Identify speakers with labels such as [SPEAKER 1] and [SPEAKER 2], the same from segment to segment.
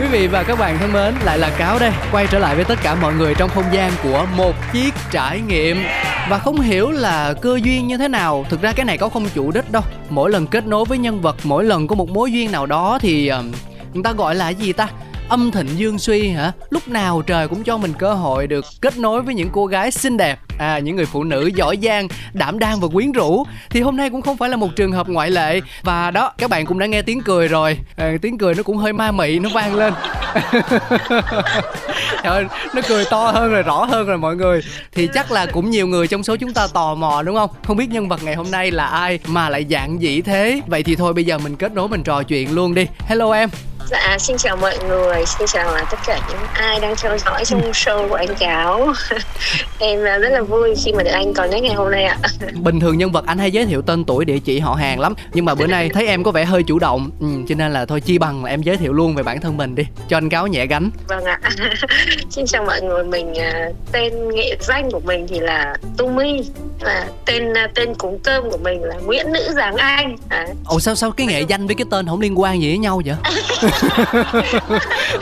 [SPEAKER 1] Quý vị và các bạn thân mến, lại là Cáo đây, quay trở lại với tất cả mọi người trong không gian của một chiếc trải nghiệm. Và không hiểu là cơ duyên như thế nào, thực ra cái này có không chủ đích đâu. Mỗi lần kết nối với nhân vật, mỗi lần có một mối duyên nào đó thì uh, người ta gọi là gì ta? Âm thịnh dương suy hả? Lúc nào trời cũng cho mình cơ hội được kết nối với những cô gái xinh đẹp à những người phụ nữ giỏi giang đảm đang và quyến rũ. Thì hôm nay cũng không phải là một trường hợp ngoại lệ. Và đó các bạn cũng đã nghe tiếng cười rồi. À, tiếng cười nó cũng hơi ma mị nó vang lên. Trời ơi, nó cười to hơn rồi rõ hơn rồi mọi người. Thì chắc là cũng nhiều người trong số chúng ta tò mò đúng không? Không biết nhân vật ngày hôm nay là ai mà lại dạng dĩ thế? Vậy thì thôi bây giờ mình kết nối mình trò chuyện luôn đi. Hello em.
[SPEAKER 2] Dạ, xin chào mọi người, xin chào tất cả những ai đang theo dõi trong ừ. show của anh Cáo. Em rất là vui khi mà được anh còn đến ngày hôm nay ạ.
[SPEAKER 1] Bình thường nhân vật anh hay giới thiệu tên tuổi địa chỉ họ hàng lắm Nhưng mà bữa nay thấy em có vẻ hơi chủ động. Ừ, Cho nên là thôi chi bằng là em giới thiệu luôn về bản thân mình đi Cho anh Cáo nhẹ gánh.
[SPEAKER 2] Vâng ạ. Xin chào mọi người, mình à, tên nghệ danh của mình thì là Tu Và tên à, tên cúng cơm của mình là Nguyễn Nữ Giáng Anh
[SPEAKER 1] à. Ồ sao sao cái nghệ danh với cái tên không liên quan gì với nhau vậy?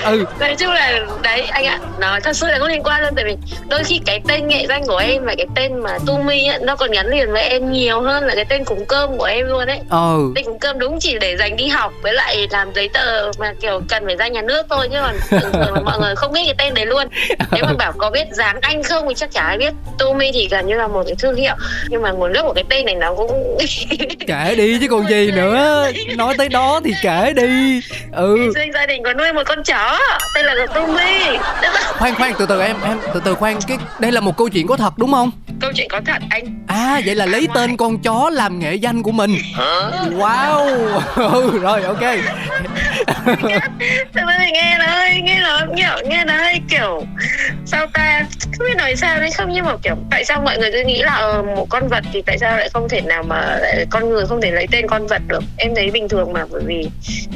[SPEAKER 2] ừ nói chung là đấy anh ạ nó thật sự là có liên quan luôn tại vì đôi khi cái tên nghệ danh của em và cái tên mà tu mi ấy, nó còn gắn liền với em nhiều hơn là cái tên cúng cơm của em luôn đấy ừ. tên cúng cơm đúng chỉ để dành đi học với lại làm giấy tờ mà kiểu cần phải ra nhà nước thôi chứ còn thường mọi người không biết cái tên đấy luôn nếu mà bảo có biết dáng anh không thì chắc chả ai biết tu mi thì gần như là một cái thương hiệu nhưng mà nguồn gốc của cái tên này nó cũng
[SPEAKER 1] kể đi chứ còn gì nữa. Nói tới đó thì kể đi.
[SPEAKER 2] Ừ. Sinh gia đình có nuôi một con chó tên là Tommy
[SPEAKER 1] khoan khoan từ từ em em từ từ khoan. Cái đây là một câu chuyện có thật đúng không?
[SPEAKER 2] Câu chuyện có thật anh.
[SPEAKER 1] À vậy là lấy tên con chó làm nghệ danh của mình. Wow. Ừ, rồi ok.
[SPEAKER 2] Thật ra thì nghe nó hơi nghe nó kiểu nghe nó hơi kiểu sao ta? Không biết nói sao đấy không nhưng mà kiểu tại sao mọi người cứ nghĩ là một con vật thì tại sao lại không thể nào mà lại, con người không thể lấy tên con vật được? Em thấy bình thường mà bởi vì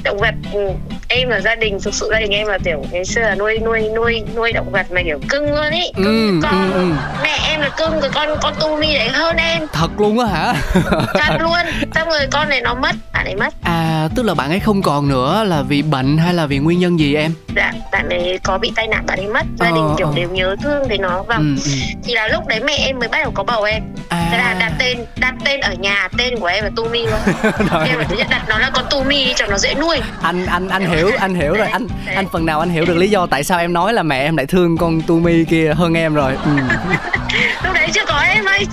[SPEAKER 2] động vật ừ, em là gia đình thực sự gia đình em là kiểu ngày xưa là nuôi nuôi nuôi nuôi động vật mà kiểu cưng luôn ý cưng ừ, con. ừ, ừ. mẹ em là cưng cái con con tu mi đấy hơn em.
[SPEAKER 1] Thật luôn á hả?
[SPEAKER 2] Thật luôn. Xong rồi con này nó mất bạn ấy mất.
[SPEAKER 1] À tức là bạn ấy không còn nữa là vì bệnh hay là vì nguyên nhân gì em?
[SPEAKER 2] Dạ bạn ấy có bị tai nạn bạn ấy mất. Gia đình ờ, kiểu ờ. đều nhớ thương thấy nó. Và ừ, ừ. thì là lúc đấy mẹ em mới bắt đầu có bầu em à. thế là đặt tên đặt tên ở nhà tên của em là tu mi luôn em là thứ nhất đặt nó là con tu mi cho nó dễ nuôi.
[SPEAKER 1] Anh anh anh hiểu anh hiểu rồi. Anh anh phần nào anh hiểu được lý do tại sao em nói là mẹ em lại thương con tu mi kia hơn em rồi. Ừ.
[SPEAKER 2] lúc đấy chưa có em ơi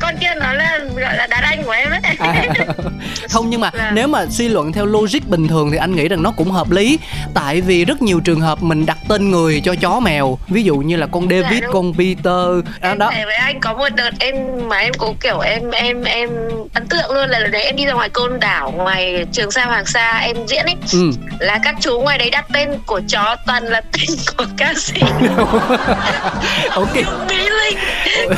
[SPEAKER 2] con kia nó là gọi là đàn anh của em ấy. À,
[SPEAKER 1] không nhưng mà là... nếu mà suy luận theo logic bình thường thì anh nghĩ rằng nó cũng hợp lý. Tại vì rất nhiều trường hợp mình đặt tên người cho chó mèo. Ví dụ như là con dạ, David dạ, con Peter.
[SPEAKER 2] Em đó. với anh có một đợt em mà em cũng kiểu em em em ấn tượng luôn là đấy em đi ra ngoài côn đảo ngoài trường sa hoàng sa em diễn ấy. Ừ. là các chú ngoài đấy đặt tên của chó toàn là tên của ca sĩ.
[SPEAKER 1] Ok.
[SPEAKER 2] Mỹ Linh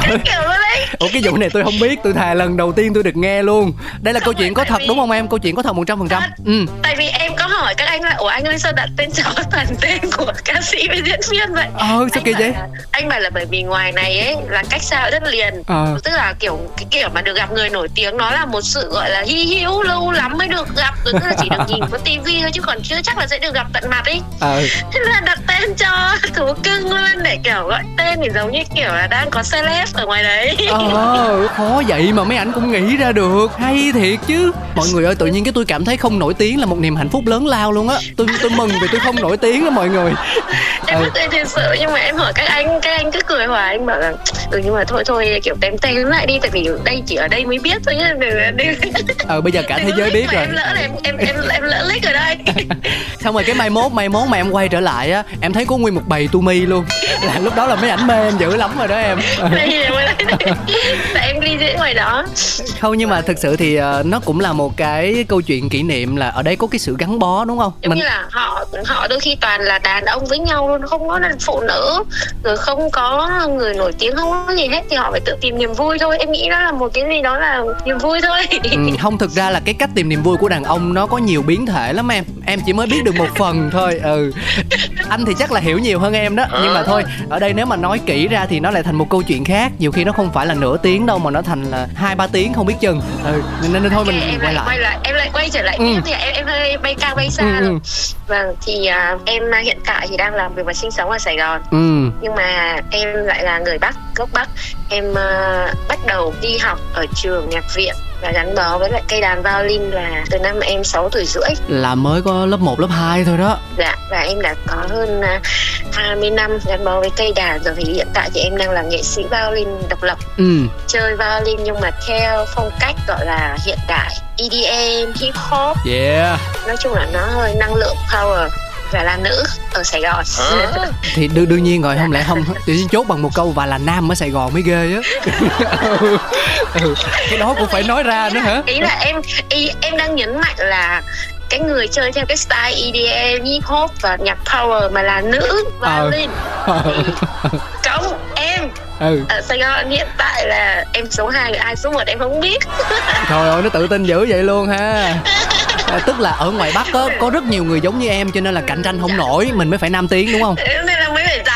[SPEAKER 2] cái kiểu đấy
[SPEAKER 1] Ủa cái vụ này tôi không biết tôi thà lần đầu tiên tôi được nghe luôn. Đây là câu chuyện có thật đúng không em? Câu chuyện có thật một trăm phần trăm.
[SPEAKER 2] Ừ. Tại vì em có hỏi các anh là ủa anh ơi sao đặt tên chó toàn tên của ca sĩ với diễn viên vậy?
[SPEAKER 1] Ờ sao kỳ vậy?
[SPEAKER 2] là, anh bảo là bởi vì ngoài này ấy là cách xa rất liền. Ờ. tức là kiểu cái kiểu mà được gặp người nổi tiếng nó là một sự gọi là hy hữu lâu lắm mới được gặp. Tức là chỉ được nhìn qua tivi thôi chứ còn chưa chắc là sẽ được gặp tận mặt ấy. Ờ. thế là đặt tên cho thú cưng luôn để kiểu gọi tên thì giống như kiểu là đang có celeb ở ngoài đấy.
[SPEAKER 1] Ờ khó vậy mà mấy ảnh cũng nghĩ ra được. Hay thiệt chứ. Mọi người ơi tự nhiên cái tôi cảm thấy không nổi tiếng là một niềm hạnh phúc lớn lao luôn á. Tôi tôi mừng vì tôi không nổi tiếng đó mọi người.
[SPEAKER 2] Em ừ. cười thật sự nhưng mà em hỏi các anh các anh cứ cười hoài anh bảo là ừ nhưng mà thôi thôi kiểu tém tém lại đi tại vì đây chỉ ở đây mới biết thôi nhá.
[SPEAKER 1] Ờ bây giờ cả thế giới biết rồi.
[SPEAKER 2] em lỡ là em em em, em lỡ lít rồi đây.
[SPEAKER 1] Xong rồi cái mai mốt mai mốt mà em quay trở lại á em thấy có nguyên một bầy tu mi luôn. Là lúc đó là mấy ảnh mê em dữ lắm rồi đó em.
[SPEAKER 2] Tại em đi diễn ngoài đó.
[SPEAKER 1] Không nhưng mà thực sự thì uh, nó cũng là một một cái câu chuyện kỷ niệm là ở đây có cái sự gắn bó đúng không?
[SPEAKER 2] Giống mình... như là họ họ đôi khi toàn là đàn ông với nhau luôn không có phụ nữ rồi không có người nổi tiếng không có gì hết thì họ phải tự tìm niềm vui thôi. Em nghĩ đó là một cái gì đó là niềm vui thôi.
[SPEAKER 1] Ừ, không thực ra là cái cách tìm niềm vui của đàn ông nó có nhiều biến thể lắm em. Em chỉ mới biết được một phần thôi ừ. Anh thì chắc là hiểu nhiều hơn em đó nhưng mà thôi ở đây nếu mà nói kỹ ra thì nó lại thành một câu chuyện khác. Nhiều khi nó không phải là nửa tiếng đâu mà nó thành là hai ba tiếng không biết chừng. Ừ nên, nên thôi mình
[SPEAKER 2] em
[SPEAKER 1] quay
[SPEAKER 2] lại. quay lại em lại quay trở lại ừ. thì em em hơi bay cao bay xa. Ừ, rồi ừ. vâng thì uh, em hiện tại thì đang làm việc và sinh sống ở Sài Gòn. Ừ. nhưng mà em lại là người Bắc gốc Bắc em uh, bắt đầu đi học ở trường nhạc viện và gắn bó với lại cây đàn violin là từ năm em 6 tuổi rưỡi.
[SPEAKER 1] Là mới có lớp 1, lớp 2 thôi đó.
[SPEAKER 2] Dạ và em đã có hơn 20 à, năm gắn bó với cây đàn rồi. Thì hiện tại thì em đang là nghệ sĩ violin độc lập. Ừ. chơi violin nhưng mà theo phong cách gọi là hiện đại EDM, hip hop.
[SPEAKER 1] Yeah.
[SPEAKER 2] nói chung là nó hơi năng lượng power và là nữ ở Sài Gòn
[SPEAKER 1] thì đương đương nhiên rồi không lẽ không tự nhiên chốt bằng một câu và là nam ở Sài Gòn mới ghê á ừ. ừ. cái đó cũng phải nói ra nữa hả
[SPEAKER 2] ý là em ý, em đang nhấn mạnh là cái người chơi theo cái style EDM, hip hop và nhạc power mà là nữ violin ờ. cống em ừ. ở Sài Gòn hiện tại là em số 2 ai số 1 em không biết
[SPEAKER 1] trời ơi nó tự tin dữ vậy luôn ha à, tức là ở ngoài bắc có có rất nhiều người giống như em, cho nên là cạnh tranh không nổi, mình mới phải nam tiếng, đúng không?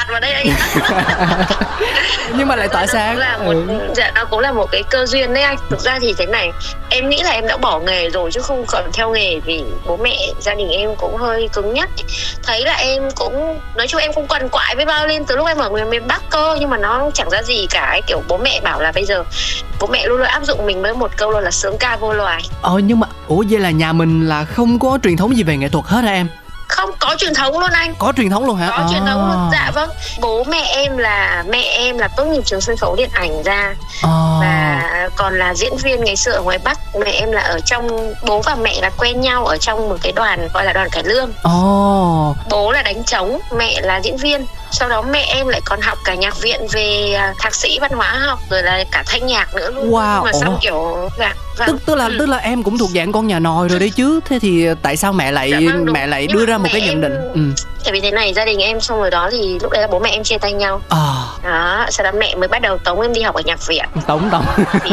[SPEAKER 2] Vào đây anh
[SPEAKER 1] nhưng mà lại tại sao
[SPEAKER 2] là một ừ. dạ nó cũng là một cái cơ duyên đấy anh. Thực ra thì thế này em nghĩ là em đã bỏ nghề rồi chứ không còn theo nghề vì bố mẹ gia đình em cũng hơi cứng nhắc. Thấy là em cũng nói chung em không quằn quại với bao lên từ lúc em ở người miền bắc cơ nhưng mà nó chẳng ra gì cả ấy. kiểu bố mẹ bảo là bây giờ bố mẹ luôn luôn áp dụng mình với một câu luôn là sướng ca vô loài.
[SPEAKER 1] Ờ nhưng mà ủa vậy là nhà mình là không có truyền thống gì về nghệ thuật hết hả em
[SPEAKER 2] không có truyền thống luôn anh.
[SPEAKER 1] Có truyền thống luôn hả?
[SPEAKER 2] Có à. truyền thống luôn. Dạ vâng. Bố mẹ em là mẹ em là tốt nghiệp trường sân khấu điện ảnh ra. À. và còn là diễn viên ngày xưa ở ngoài bắc. Mẹ em là ở trong bố và mẹ là quen nhau ở trong một cái đoàn gọi là đoàn cải lương. Oh. bố là đánh trống mẹ là diễn viên. Sau đó mẹ em lại còn học cả nhạc viện về à, thạc sĩ văn hóa học rồi là cả thanh nhạc nữa luôn.
[SPEAKER 1] Wow.
[SPEAKER 2] Mà xong kiểu dạ,
[SPEAKER 1] dạ. Tức tức là ừ. tức là em cũng thuộc dạng con nhà nòi rồi đấy chứ. Thế thì tại sao mẹ lại dạ, vâng, mẹ lại đưa ra một cái nhận em... định? Ừ.
[SPEAKER 2] Tại vì thế này gia đình em xong rồi đó thì lúc đấy là bố mẹ em chia tay nhau. À. đó sau đó mẹ mới bắt đầu tống em đi học ở nhạc viện.
[SPEAKER 1] Tống tống. Thì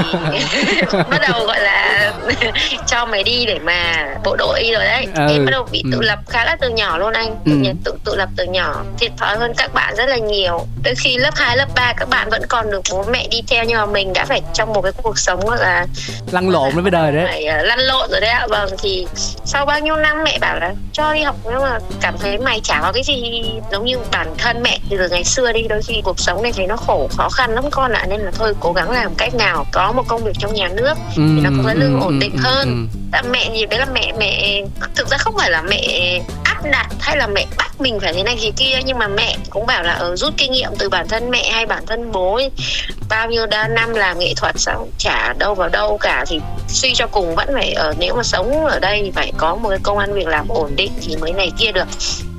[SPEAKER 2] bắt đầu gọi là cho mày đi để mà bộ đội rồi đấy. Ừ. em bắt đầu bị tự ừ. lập khá là từ nhỏ luôn anh. Tự ừ. tự tự lập từ nhỏ. Thiệt thòi hơn các bạn rất là nhiều. Đôi khi lớp 2, lớp 3 các bạn vẫn còn được bố mẹ đi theo nhưng mà mình đã phải trong một cái cuộc sống gọi là
[SPEAKER 1] lăn lộn với đời đấy.
[SPEAKER 2] phải uh, lăn lộn rồi đấy ạ. Vâng thì sau bao nhiêu năm mẹ bảo là cho đi học nhưng mà cảm thấy mày chả có cái gì giống như bản thân mẹ. Từ ngày xưa đi đôi khi cuộc sống này thấy nó khổ khó khăn lắm con ạ. Nên là thôi cố gắng làm cách nào có một công việc trong nhà nước thì nó cũng có lương ổn định hơn. ừ. mẹ gì đấy là mẹ mẹ thực ra không phải là mẹ áp đặt hay là mẹ bắt mình phải thế này thế kia. Nhưng mà mẹ cũng bảo là ở ờ, rút kinh nghiệm từ bản thân mẹ hay bản thân bố ấy. bao nhiêu đa năm làm nghệ thuật sao chả đâu vào đâu cả thì suy cho cùng vẫn phải ở nếu mà sống ở đây thì phải có một cái công an việc làm ổn định thì mới này kia được.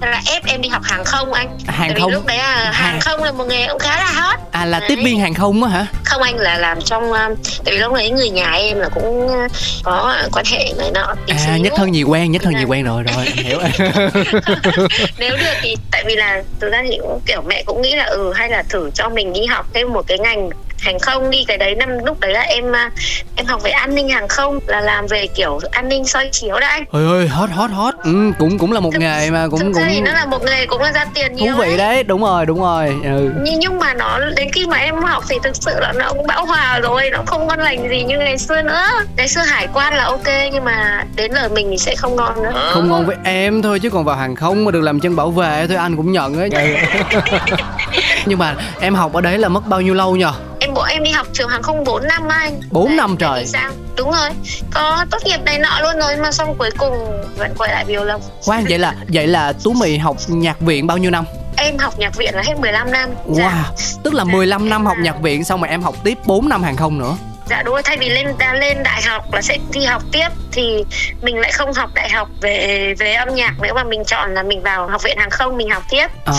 [SPEAKER 2] Thế là ép em đi học hàng không anh?
[SPEAKER 1] Hàng Tại không.
[SPEAKER 2] lúc đấy là hàng không là một nghề cũng khá là hot.
[SPEAKER 1] À là đấy. tiếp viên hàng không á hả
[SPEAKER 2] không anh là làm trong um, tại vì lúc đấy người nhà em là cũng uh, có quan hệ này nọ
[SPEAKER 1] à nhất thân nhiều quen nhất thân nhiều quen rồi rồi hiểu.
[SPEAKER 2] Nếu được thì tại vì là thực ra thì cũng kiểu mẹ cũng nghĩ là ừ hay là thử cho mình đi học thêm một cái ngành hàng không đi cái đấy năm lúc đấy là em à, em học về an ninh hàng không là làm về kiểu an ninh soi chiếu đấy. Anh
[SPEAKER 1] ôi ơi hot hot hot. Ừ, cũng cũng là một thực, nghề mà cũng cũng
[SPEAKER 2] thì nó là một nghề cũng là ra tiền nhiều
[SPEAKER 1] thú vị đấy. đấy đúng rồi đúng rồi
[SPEAKER 2] ừ. nhưng nhưng mà nó đến khi mà em học thì thực sự là nó cũng bão hòa rồi nó không ngon lành gì như ngày xưa nữa. Ngày xưa hải quan là ok nhưng mà đến lời mình thì sẽ không ngon nữa.
[SPEAKER 1] Không ngon với em thôi chứ còn vào hàng không mà được làm chân bảo vệ thôi anh cũng nhận ấy. Nhưng mà em học ở đấy là mất bao nhiêu lâu nhờ
[SPEAKER 2] em bộ em đi học trường hàng không 4 năm anh.
[SPEAKER 1] 4 Đấy, năm trời.
[SPEAKER 2] sao? Đúng rồi. Có tốt nghiệp này nọ luôn rồi mà xong cuối cùng vẫn quay lại violon lông
[SPEAKER 1] khoan vậy là vậy là tú mì học nhạc viện bao nhiêu năm?
[SPEAKER 2] Em học nhạc viện là hết 15 năm.
[SPEAKER 1] Wow. Dạ. tức là 15 dạ, năm học nhạc viện xong mà em học tiếp 4 năm hàng không nữa
[SPEAKER 2] dạ đúng rồi thay vì lên đã lên đại học là sẽ đi học tiếp thì mình lại không học đại học về về âm nhạc nữa mà mình chọn là mình vào học viện hàng không mình học tiếp. À.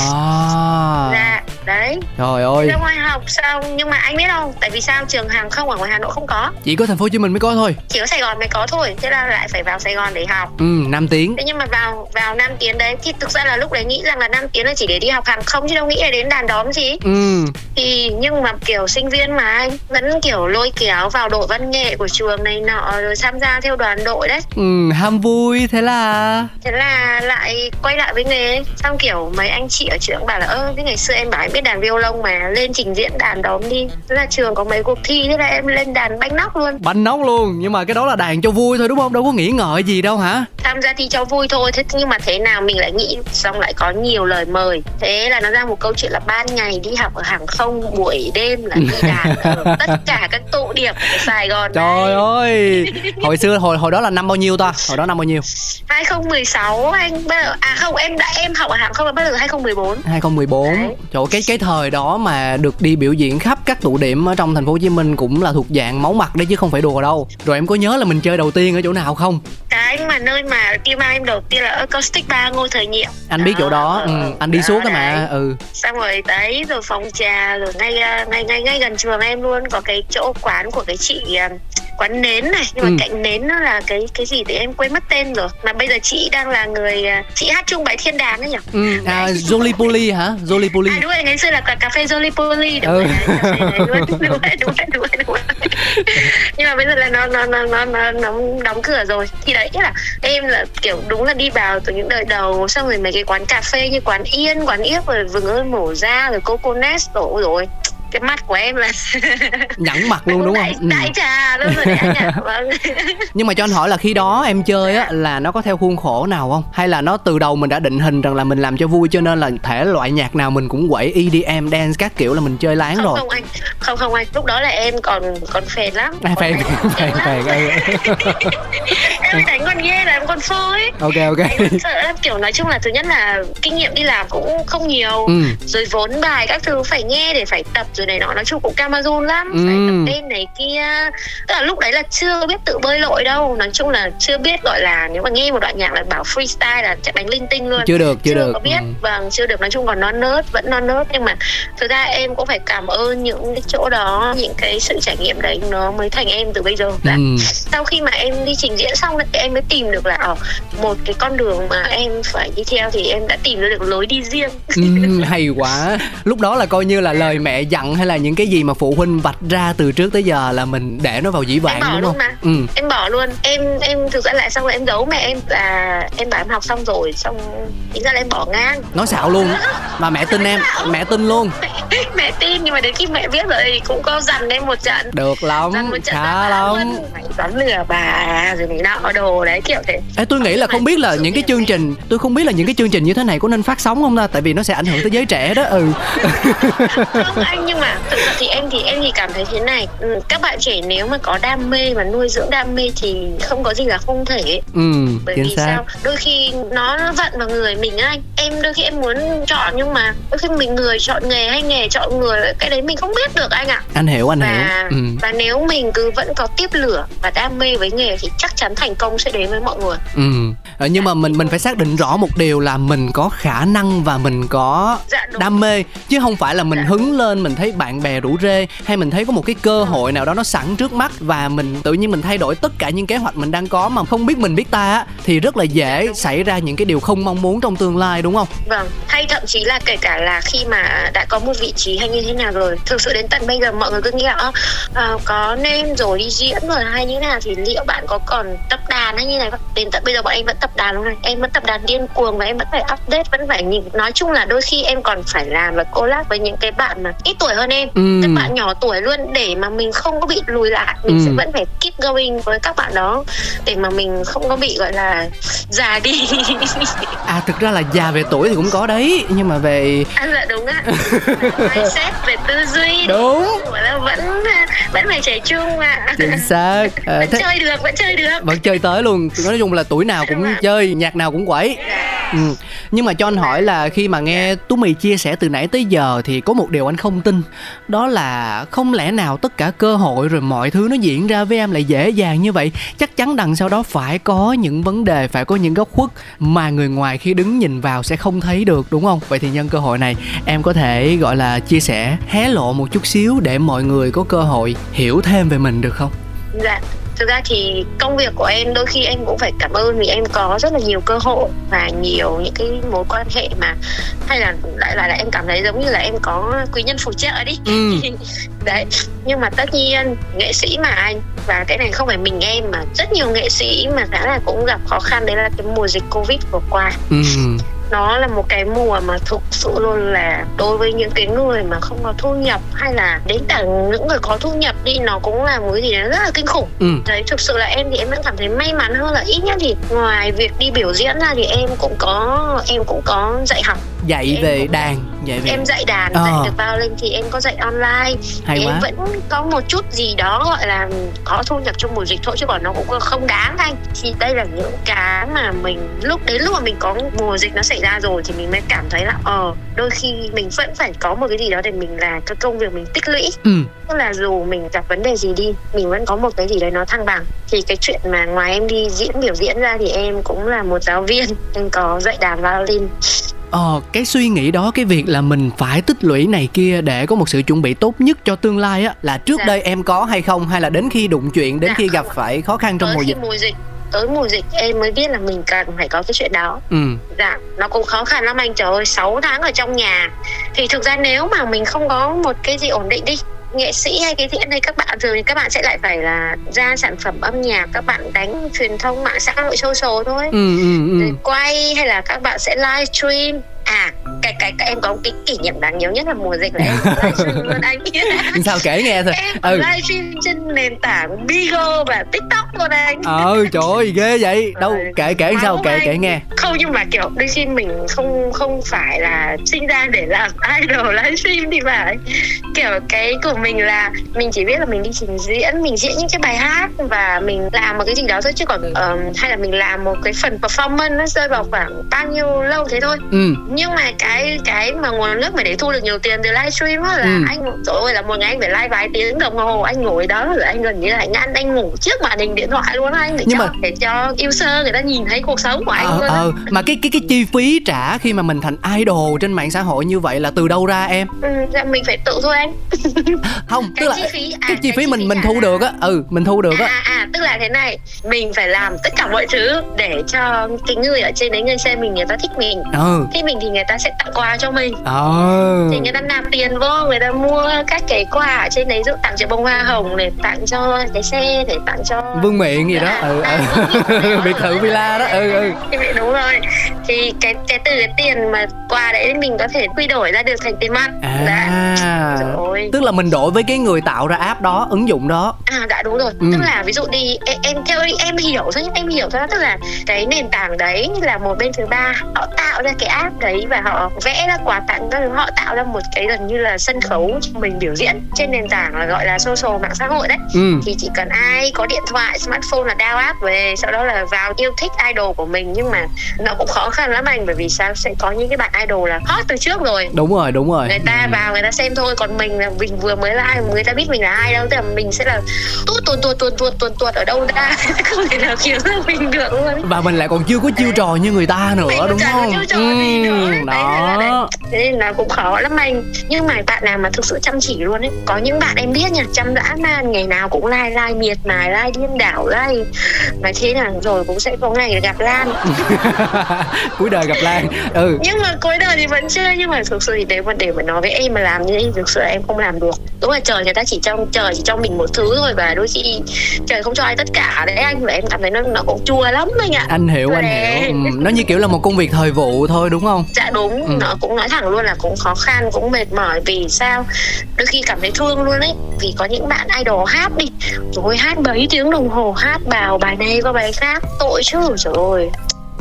[SPEAKER 2] dạ đấy.
[SPEAKER 1] Trời ơi.
[SPEAKER 2] Ra ngoài học xong nhưng mà anh biết không tại vì sao trường hàng không ở ngoài hà nội không có?
[SPEAKER 1] Chỉ có thành phố hồ chí minh mới có thôi.
[SPEAKER 2] Chỉ có sài gòn mới có thôi thế là lại phải vào sài gòn để học.
[SPEAKER 1] Ừ năm tiếng
[SPEAKER 2] thế nhưng mà vào vào năm tiếng đấy thì thực ra là lúc đấy nghĩ rằng là năm tiếng là chỉ để đi học hàng không chứ đâu nghĩ là đến đàn đóm gì.
[SPEAKER 1] Ừ.
[SPEAKER 2] Thì nhưng mà kiểu sinh viên mà anh vẫn kiểu lôi kéo vào đội văn nghệ của trường này nọ rồi tham gia theo đoàn đội đấy.
[SPEAKER 1] Ừ ham vui thế là?
[SPEAKER 2] Thế là lại quay lại với nghề. Xong kiểu mấy anh chị ở trường bảo là ơ cái ngày xưa em bảo em biết đàn violon mà lên trình diễn đàn đóm đi. Thế là trường có mấy cuộc thi thế là em lên đàn bánh nóc luôn.
[SPEAKER 1] Bánh nóc luôn nhưng mà cái đó là đàn cho vui thôi đúng không? Đâu có nghĩ ngợi gì đâu hả?
[SPEAKER 2] Tham gia thi cho vui thôi thế nhưng mà thế nào mình lại nghĩ xong lại có nhiều lời mời. Thế là nó ra một câu chuyện là ban ngày đi học ở hàng không buổi đêm là đi đàn ở tất cả các tụ điểm ở Sài Gòn
[SPEAKER 1] trời này. ơi. Hồi xưa hồi hồi đó là năm bao nhiêu ta? Hồi đó năm bao nhiêu?
[SPEAKER 2] 2016 anh bây giờ à không em đã em học ở hàng không bắt đầu 2014
[SPEAKER 1] 2014 Đấy. trời cái cái thời đó mà được đi biểu diễn khắp các tụ điểm ở trong thành phố Hồ Chí Minh cũng là thuộc dạng máu mặt đấy chứ không phải đùa đâu. Rồi em có nhớ là mình chơi đầu tiên ở chỗ nào không
[SPEAKER 2] cái mà nơi mà team em đầu tiên là acoustic bar ngôi thời nhiệm.
[SPEAKER 1] Anh biết chỗ đó ừ, anh đi xuống cái mà ừ.
[SPEAKER 2] Xong rồi đấy rồi phòng trà rồi ngay ngay ngay ngay gần trường em luôn. Có cái chỗ quán của cái chị quán nến này nhưng mà ừ. cạnh nến nó là cái cái gì thì em quên mất tên rồi. Mà bây giờ chị đang là người à, chị hát chung bài thiên đàng đấy nhỉ?
[SPEAKER 1] Ừ, à Jolie Poli hả? Jolie Poli
[SPEAKER 2] à đúng rồi ngày xưa là cà phê Jolie Poli đúng ừ. rồi đúng rồi đúng rồi đúng rồi đúng rồi nhưng mà bây giờ là nó nó nó nó nó, nó đóng cửa rồi. Thì đấy là em là kiểu đúng là đi vào từ những đời đầu xong rồi mấy cái quán cà phê như quán yên quán yếp rồi vừng ơi mổ ra rồi coco nest rồi rồi cái mắt của em là
[SPEAKER 1] nhẵn mặt luôn đúng không?
[SPEAKER 2] Đại, đại trà luôn rồi đấy vâng.
[SPEAKER 1] Nhưng mà cho anh hỏi là khi đó em chơi á là nó có theo khuôn khổ nào không? Hay là nó từ đầu mình đã định hình rằng là mình làm cho vui cho nên là thể loại nhạc nào mình cũng quẩy EDM dance các kiểu là mình chơi láng
[SPEAKER 2] không,
[SPEAKER 1] rồi?
[SPEAKER 2] không anh không không anh. Lúc đó là em còn còn phèn lắm.
[SPEAKER 1] À, phèn phèn phèn
[SPEAKER 2] em đánh con ghê là em còn phô ấy.
[SPEAKER 1] Ok ok.
[SPEAKER 2] Sợ kiểu nói chung là thứ nhất là kinh nghiệm đi làm cũng không nhiều. Ừ. rồi vốn bài các thứ phải nghe để phải tập rồi này nọ nói chung cũng Amazon lắm. Ừ. phải tập tên này kia. Tức là lúc đấy là chưa biết tự bơi lội đâu. Nói chung là chưa biết gọi là nếu mà nghe một đoạn nhạc là bảo freestyle là chạy đánh linh tinh luôn.
[SPEAKER 1] Chưa được chưa, chưa được.
[SPEAKER 2] có biết. Ừ. vâng chưa được. Nói chung còn non nớt vẫn non nớt. Nhưng mà thực ra em cũng phải cảm ơn những cái chỗ đó những cái sự trải nghiệm đấy nó mới thành em từ bây giờ. Là ừ. sau khi mà em đi trình diễn xong thì em mới tìm được là ở một cái con đường mà em phải đi theo thì em đã tìm được lối đi riêng.
[SPEAKER 1] Ừ, hay quá. Lúc đó là coi như là lời mẹ dặn hay là những cái gì mà phụ huynh vạch ra từ trước tới giờ là mình để nó vào dĩ vãng đúng không?
[SPEAKER 2] Mà. Ừ. Em bỏ luôn. Em em thực ra lại xong rồi em giấu mẹ em là em bảo em học xong rồi xong chính ra là em bỏ ngang.
[SPEAKER 1] Nói xạo luôn. Mà mẹ tin em, mẹ tin luôn.
[SPEAKER 2] Tin nhưng mà đến khi mẹ biết rồi thì cũng có dằn em một trận.
[SPEAKER 1] Được lắm, khá lắm.
[SPEAKER 2] Toán lừa bà rồi này nọ đồ đấy kiểu thế.
[SPEAKER 1] Ê, tôi nghĩ là không biết là những cái chương trình tôi không biết là những cái chương trình như thế này có nên phát sóng không ta tại vì nó sẽ ảnh hưởng tới giới trẻ đó ừ
[SPEAKER 2] không anh nhưng mà thực sự thì em thì em thì cảm thấy thế này ừ, các bạn trẻ nếu mà có đam mê và nuôi dưỡng đam mê thì không có gì là không thể
[SPEAKER 1] ừ,
[SPEAKER 2] bởi vì xác. sao đôi khi nó vận vào người mình anh em đôi khi em muốn chọn nhưng mà đôi khi mình người chọn nghề hay nghề chọn người cái đấy mình không biết được anh ạ.
[SPEAKER 1] Anh hiểu anh
[SPEAKER 2] và,
[SPEAKER 1] hiểu. Ừ.
[SPEAKER 2] và nếu mình cứ vẫn có tiếp lửa và đam mê với nghề thì chắc chắn thành công sẽ đến với mọi người.
[SPEAKER 1] Ừ. Ờ, nhưng mà mình mình phải xác định rõ một điều là mình có khả năng và mình có dạ, đam mê. Chứ không phải là mình dạ. hứng lên mình thấy bạn bè rủ rê hay mình thấy có một cái cơ hội nào đó nó sẵn trước mắt và mình tự nhiên mình thay đổi tất cả những kế hoạch mình đang có mà không biết mình biết ta á thì rất là dễ xảy ra những cái điều không mong muốn trong tương lai đúng không?
[SPEAKER 2] Vâng. Hay thậm chí là kể cả là khi mà đã có một vị trí hay như thế nào rồi? Thực sự đến tận bây giờ mọi người cứ nghĩ là uh, có nên rồi đi diễn rồi hay như thế nào? Thì liệu bạn có còn tập đàn hay như này không? Đến tận bây giờ bọn em vẫn tập đàn luôn này. Em vẫn tập đàn điên cuồng và em vẫn phải update vẫn phải nhìn. Nói chung là đôi khi em còn phải làm và collab với những cái bạn mà ít tuổi hơn em. Ừ. các bạn nhỏ tuổi luôn để mà mình không có bị lùi lại. Mình ừ. sẽ vẫn phải keep going với các bạn đó để mà mình không có bị gọi là già đi.
[SPEAKER 1] À thực ra là già về tuổi thì cũng có đấy nhưng mà về
[SPEAKER 2] à dạ đúng á mindset về tư duy.
[SPEAKER 1] Đúng.
[SPEAKER 2] Là vẫn vẫn phải trẻ trung ạ.
[SPEAKER 1] Chính xác.
[SPEAKER 2] À, vẫn thế... chơi được vẫn chơi được.
[SPEAKER 1] Vẫn chơi tới luôn. Nói chung là tuổi nào cũng chơi nhạc nào cũng quẩy. Dạ ừ. nhưng mà cho anh hỏi là khi mà nghe tú mì chia sẻ từ nãy tới giờ thì có một điều anh không tin. Đó là không lẽ nào tất cả cơ hội rồi mọi thứ nó diễn ra với em lại dễ dàng như vậy? Chắc chắn đằng sau đó phải có những vấn đề, phải có những góc khuất mà người ngoài khi đứng nhìn vào sẽ không thấy được, đúng không? Vậy thì nhân cơ hội này, em có thể gọi là chia sẻ, hé lộ một chút xíu để mọi người có cơ hội hiểu thêm về mình được không?
[SPEAKER 2] Dạ thực ra thì công việc của em đôi khi em cũng phải cảm ơn vì em có rất là nhiều cơ hội và nhiều những cái mối quan hệ mà hay là lại là, là em cảm thấy giống như là em có quý nhân phù trợ đi. Ừ. đấy nhưng mà tất nhiên nghệ sĩ mà anh và cái này không phải mình em mà rất nhiều nghệ sĩ mà khá là cũng gặp khó khăn đấy là cái mùa dịch covid vừa qua. Ừ nó là một cái mùa mà thực sự luôn là đối với những cái người mà không có thu nhập hay là đến cả những người có thu nhập đi nó cũng là một cái gì đó rất là kinh khủng ừ. đấy thực sự là em thì em vẫn cảm thấy may mắn hơn là ít nhất thì ngoài việc đi biểu diễn ra thì em cũng có em cũng có dạy học
[SPEAKER 1] dạy em về đàn
[SPEAKER 2] dạy về em dạy đàn ờ. dạy được bao lên thì em có dạy online Hay thì quá. em vẫn có một chút gì đó gọi là có thu nhập trong mùa dịch thôi chứ còn nó cũng không đáng anh thì đây là những cái mà mình lúc đến lúc mà mình có mùa dịch nó xảy ra rồi thì mình mới cảm thấy là ờ đôi khi mình vẫn phải có một cái gì đó để mình làm cái công việc mình tích lũy ừ. tức là dù mình gặp vấn đề gì đi mình vẫn có một cái gì đấy nó thăng bằng thì cái chuyện mà ngoài em đi diễn biểu diễn ra thì em cũng là một giáo viên em có dạy đàn violin
[SPEAKER 1] Ờ, cái suy nghĩ đó cái việc là mình phải tích lũy này kia để có một sự chuẩn bị tốt nhất cho tương lai á là trước dạ. đây em có hay không hay là đến khi đụng chuyện đến dạ, khi gặp phải khó khăn trong mùa dịch?
[SPEAKER 2] mùa dịch tới mùa dịch em mới biết là mình cần phải có cái chuyện đó ừ. dạ nó cũng khó khăn lắm anh trời ơi 6 tháng ở trong nhà thì thực ra nếu mà mình không có một cái gì ổn định đi nghệ sĩ hay cái diễn đây các bạn rồi các bạn sẽ lại phải là ra sản phẩm âm nhạc các bạn đánh truyền thông mạng xã hội social thôi ừ, ừ, ừ. quay hay là các bạn sẽ livestream à cái cái các em có một cái kỷ niệm đáng nhớ nhất là mùa dịch là em livestream luôn anh
[SPEAKER 1] sao kể nghe thôi.
[SPEAKER 2] Em ừ. livestream trên nền tảng Bigo và TikTok luôn anh.
[SPEAKER 1] Ờ trời ơi ghê vậy. Đâu ừ. kể kể sao kể kể nghe.
[SPEAKER 2] Không nhưng mà kiểu đôi khi mình không không phải là sinh ra để làm idol livestream thì phải. Kiểu cái của mình là mình chỉ biết là mình đi trình diễn mình diễn những cái bài hát và mình làm một cái gì đó thôi chứ còn um, hay là mình làm một cái phần performance nó rơi vào khoảng bao nhiêu lâu thế thôi. Ừ nhưng mà cái cái mà nguồn nước mà để thu được nhiều tiền từ livestream á là ừ. anh trời ơi là một ngày anh phải live vài tiếng đồng hồ anh ngồi đó rồi anh gần như là anh ăn anh ngủ trước màn hình điện thoại luôn anh để nhưng cho mà... để cho user người ta nhìn thấy cuộc sống của anh ờ, luôn ờ.
[SPEAKER 1] mà cái cái cái chi phí trả khi mà mình thành idol trên mạng xã hội như vậy là từ đâu ra em
[SPEAKER 2] ừ, dạ mình phải tự thôi anh
[SPEAKER 1] không cái tức là chi phí, à, cái chi phí mình mình thu được á ừ mình thu được á
[SPEAKER 2] à, à, à tức là thế này mình phải làm tất cả mọi thứ để cho cái người ở trên đấy người xem mình người ta thích mình ừ. khi mình thì thì người ta sẽ tặng quà cho mình. Oh. thì người ta nạp tiền vô người ta mua các cái quà ở trên đấy ví tặng cho bông hoa hồng để tặng cho cái xe để tặng cho
[SPEAKER 1] vương miện gì đó. Ừ, ừ. biệt thự villa đó. Ừ ừ.
[SPEAKER 2] Đúng rồi. Thì cái cái từ cái tiền mà quà đấy mình có thể quy đổi ra được thành tiền mặt.
[SPEAKER 1] À. Dạ. rồi. tức là mình đổi với cái người tạo ra app đó ứng dụng đó.
[SPEAKER 2] À đã đúng rồi. Ừ. tức là ví dụ đi em, em theo em hiểu thôi em hiểu thôi. Tức là cái nền tảng đấy là một bên thứ ba họ tạo ra cái app đấy và họ vẽ ra quà tặng các họ tạo ra một cái gần như là sân khấu cho mình biểu diễn trên nền tảng là gọi là social mạng xã hội đấy. Ừ. thì chỉ cần ai có điện thoại smartphone là download app về sau đó là vào yêu thích idol của mình. Nhưng mà nó cũng khó khăn lắm anh bởi vì sao? Sẽ có những cái bạn idol là hot từ trước rồi.
[SPEAKER 1] Đúng rồi đúng rồi.
[SPEAKER 2] Người ta ừ. vào người ta xem thôi còn mình là mình vừa mới like người ta biết mình là ai đâu. Tức là mình sẽ là tuốt tuột tuột tuột tuột tuột tuột ở đâu ra. Không thể nào kiếm ra mình được luôn.
[SPEAKER 1] Và mình lại còn chưa có chiêu trò như người ta nữa mình đúng không?
[SPEAKER 2] chiêu trò ừ, gì nữa. Đó thế nên là cũng khó lắm anh. Nhưng mà bạn nào mà thực sự chăm chỉ luôn ấy có những bạn em biết nha chăm dã man ngày nào cũng like like miệt mài like điên đảo like mà thế là rồi cũng sẽ có ngày gặp lan.
[SPEAKER 1] Cuối đời gặp lan. Ừ.
[SPEAKER 2] Nhưng mà cuối đời thì vẫn chưa nhưng mà thực sự thì để mà để mà nói với em mà làm như thế thực sự em không làm được. Đúng là trời người ta chỉ trong trời chỉ cho mình một thứ thôi và đôi khi trời không cho ai tất cả đấy anh. Và em cảm thấy nó nó cũng chua lắm anh ạ.
[SPEAKER 1] Anh hiểu anh hiểu. Ừ. nó như kiểu là một công việc thời vụ thôi đúng không?
[SPEAKER 2] Dạ đúng. Ừ. nó cũng nói thẳng luôn là cũng khó khăn cũng mệt mỏi vì sao? Đôi khi cảm thấy thương luôn ấy vì có những bạn idol hát đi. Rồi hát mấy tiếng đồng hồ hát bào bài này qua bài khác tội chứ trời ơi.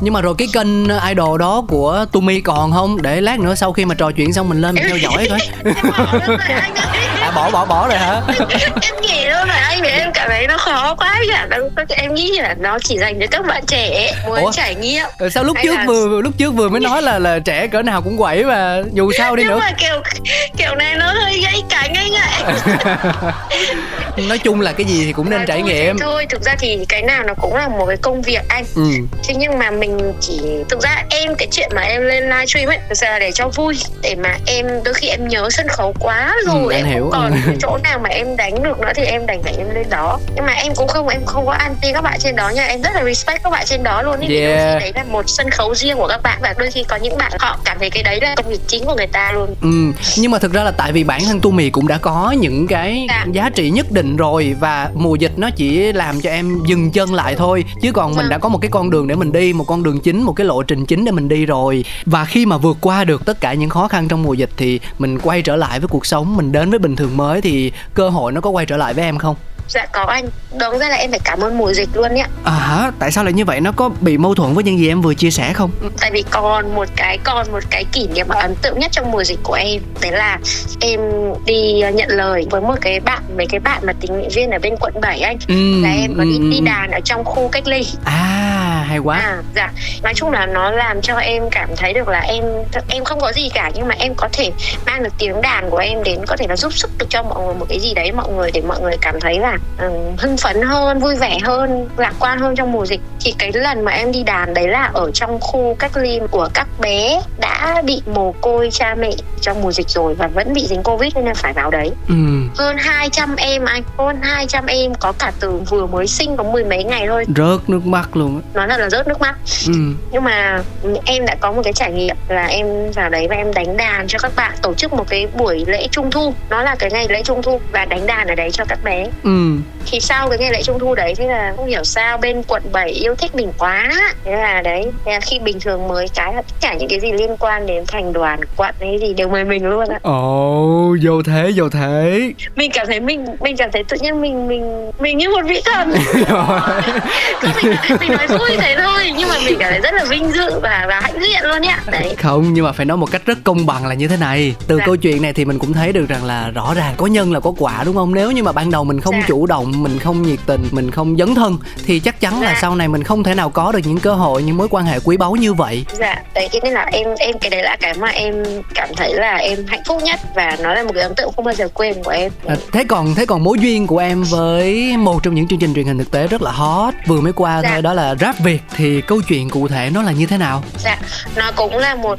[SPEAKER 1] Nhưng mà rồi cái kênh idol đó của Tumi còn không? Để lát nữa sau khi mà trò chuyện xong mình lên mình theo dõi à bỏ bỏ bỏ rồi hả
[SPEAKER 2] em nghĩ luôn là anh vì em cảm thấy nó khó quá cả em nghĩ là nó chỉ dành cho các bạn trẻ muốn Ủa? trải nghiệm
[SPEAKER 1] sao lúc Hay trước là... vừa lúc trước vừa mới nói là là trẻ cỡ nào cũng quẩy mà dù sao đi
[SPEAKER 2] Nhưng
[SPEAKER 1] nữa
[SPEAKER 2] mà kiểu kiểu này nó hơi gây cánh anh ạ
[SPEAKER 1] nói chung là cái gì thì cũng nên
[SPEAKER 2] mà
[SPEAKER 1] trải nghiệm
[SPEAKER 2] thôi thực ra thì cái nào nó cũng là một cái công việc anh ừ. thế nhưng mà mình chỉ thực ra em cái chuyện mà em lên livestream ấy thực ra là để cho vui để mà em đôi khi em nhớ sân khấu quá rồi ừ, em hiểu. còn ừ. Chỗ nào mà em đánh được nữa thì em đành phải em lên đó nhưng mà em cũng không em không có anti các bạn trên đó nha em rất là respect các bạn trên đó luôn. Yeah. đôi khi đấy là một sân khấu riêng của các bạn và đôi khi có những bạn họ cảm thấy cái đấy là công việc chính của người ta luôn
[SPEAKER 1] ừ nhưng mà thực ra là tại vì bản thân tu mì cũng đã có những cái dạ. giá trị nhất định rồi và mùa dịch nó chỉ làm cho em dừng chân lại thôi chứ còn mình vâng. đã có một cái con đường để mình đi một con đường chính một cái lộ trình chính để mình đi rồi và khi mà vượt qua được tất cả những khó khăn trong mùa dịch thì mình quay trở lại với cuộc sống mình đến với bình thường mới thì cơ hội nó có quay trở lại với em không?
[SPEAKER 2] Dạ có anh. Đúng ra là em phải cảm ơn mùa dịch luôn nhé
[SPEAKER 1] À hả? Tại sao lại như vậy? Nó có bị mâu thuẫn với những gì em vừa chia sẻ không?
[SPEAKER 2] Ừ, Tại vì còn một cái Còn một cái kỷ niệm ấn tượng nhất trong mùa dịch của em Đấy là em đi nhận lời với một cái bạn Mấy cái bạn mà tình nguyện viên ở bên quận 7 anh. Ừ, Là em có ừ, đi, đi ừ. đàn ở trong khu cách ly.
[SPEAKER 1] À hay quá. À,
[SPEAKER 2] Dạ. Nói chung là nó làm cho em cảm thấy được là em Em không có gì cả Nhưng mà em có thể mang được tiếng đàn của em đến Có thể là giúp sức được cho mọi người một cái gì đấy Mọi người để mọi người cảm thấy là um, hưng phấn hơn vui vẻ hơn lạc quan hơn trong mùa dịch. Thì cái lần mà em đi đàn đấy là ở trong khu cách ly của các bé đã bị mồ côi cha mẹ trong mùa dịch rồi và vẫn bị dính covid nên là phải vào đấy. Ừ. hơn 200 em anh hơn 200 em có cả từ vừa mới sinh có mười mấy ngày thôi.
[SPEAKER 1] Rớt nước mắt luôn
[SPEAKER 2] nói thật là rớt nước mắt. Ừ. nhưng mà em đã có một cái trải nghiệm là em vào đấy và em đánh đàn cho các bạn tổ chức một cái buổi lễ trung thu. Nó là cái ngày lễ trung thu và đánh đàn ở đấy cho các bé. Ừ thì sau cái ngày lễ trung thu đấy thế là không hiểu sao bên quận 7 yêu thích mình quá. Thế là đấy thế là khi bình thường mới cái là tất cả những cái gì liên quan đến thành đoàn quận ấy gì đều mời mình luôn á
[SPEAKER 1] ồ oh, vô thế vô thế.
[SPEAKER 2] Mình cảm thấy mình mình cảm thấy tự nhiên mình mình mình như một vị thần. Mình, mình nói vui thế thôi nhưng mà mình cảm thấy rất là vinh dự và và hãnh diện luôn nhá. Đấy.
[SPEAKER 1] Không nhưng mà phải nói một cách rất công bằng là như thế này. Từ dạ. câu chuyện này thì mình cũng thấy được rằng là rõ ràng có nhân là có quả đúng không? Nếu như mà ban đầu mình không dạ. chủ động mình không nhiệt tình mình không dấn thân thì chắc chắn là dạ. sau này mình không thể nào có được những cơ hội những mối quan hệ quý báu như vậy
[SPEAKER 2] dạ đấy cho nên là em em cái đấy là cái mà em cảm thấy là em hạnh phúc nhất và nó là một cái ấn tượng không bao giờ quên của em
[SPEAKER 1] à, thế còn thế còn mối duyên của em với một trong những chương trình truyền hình thực tế rất là hot vừa mới qua dạ. thôi đó là rap việt thì câu chuyện cụ thể nó là như thế nào
[SPEAKER 2] dạ nó cũng là một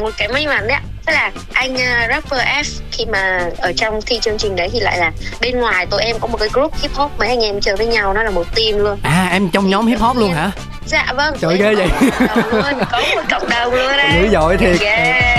[SPEAKER 2] một cái may mắn đấy ạ tức là anh uh, rapper F khi mà ở trong thi chương trình đấy thì lại là bên ngoài tụi em có một cái group hip hop mấy anh em chơi với nhau nó là một team luôn.
[SPEAKER 1] À em trong nhóm hip hop luôn hả
[SPEAKER 2] dạ vâng
[SPEAKER 1] trời ghê vậy.
[SPEAKER 2] luôn, có một cộng đồng luôn đấy
[SPEAKER 1] dữ dội thiệt. Yeah.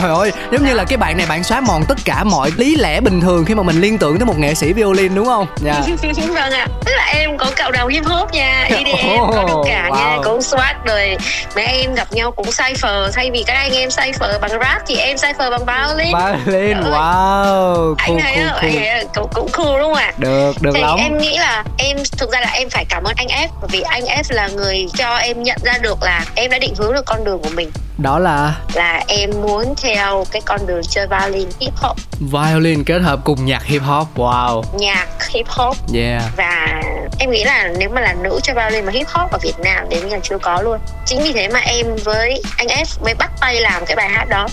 [SPEAKER 1] trời ơi giống như là cái bạn này bạn xóa mòn tất cả mọi lý lẽ bình thường khi mà mình liên tưởng tới một nghệ sĩ violin đúng không?
[SPEAKER 2] Dạ. Yeah. vâng ạ. Tức là em có cộng đồng hip hop nha EDM oh, có đủ cả wow. nha cũng swag rồi. Mấy em gặp nhau cũng cipher thay vì các anh em cipher bằng rap thì em cipher bằng violin.
[SPEAKER 1] Violin wow
[SPEAKER 2] anh cool, thấy cool, cool. anh cũng cũng cool đúng không ạ?
[SPEAKER 1] Được được thì lắm.
[SPEAKER 2] em nghĩ là em thực ra là em phải cảm ơn anh F bởi vì anh F là người cho em nhận ra được là em đã định hướng được con đường của mình
[SPEAKER 1] đó là?
[SPEAKER 2] Là em muốn theo cái con đường chơi violin hip hop.
[SPEAKER 1] Violin kết hợp cùng nhạc hip hop wow.
[SPEAKER 2] Nhạc hip hop.
[SPEAKER 1] Yeah.
[SPEAKER 2] Và em nghĩ là nếu mà là nữ chơi violin mà hip hop ở Việt Nam đến giờ chưa có luôn. Chính vì thế mà em với anh F mới bắt tay làm cái bài hát đó.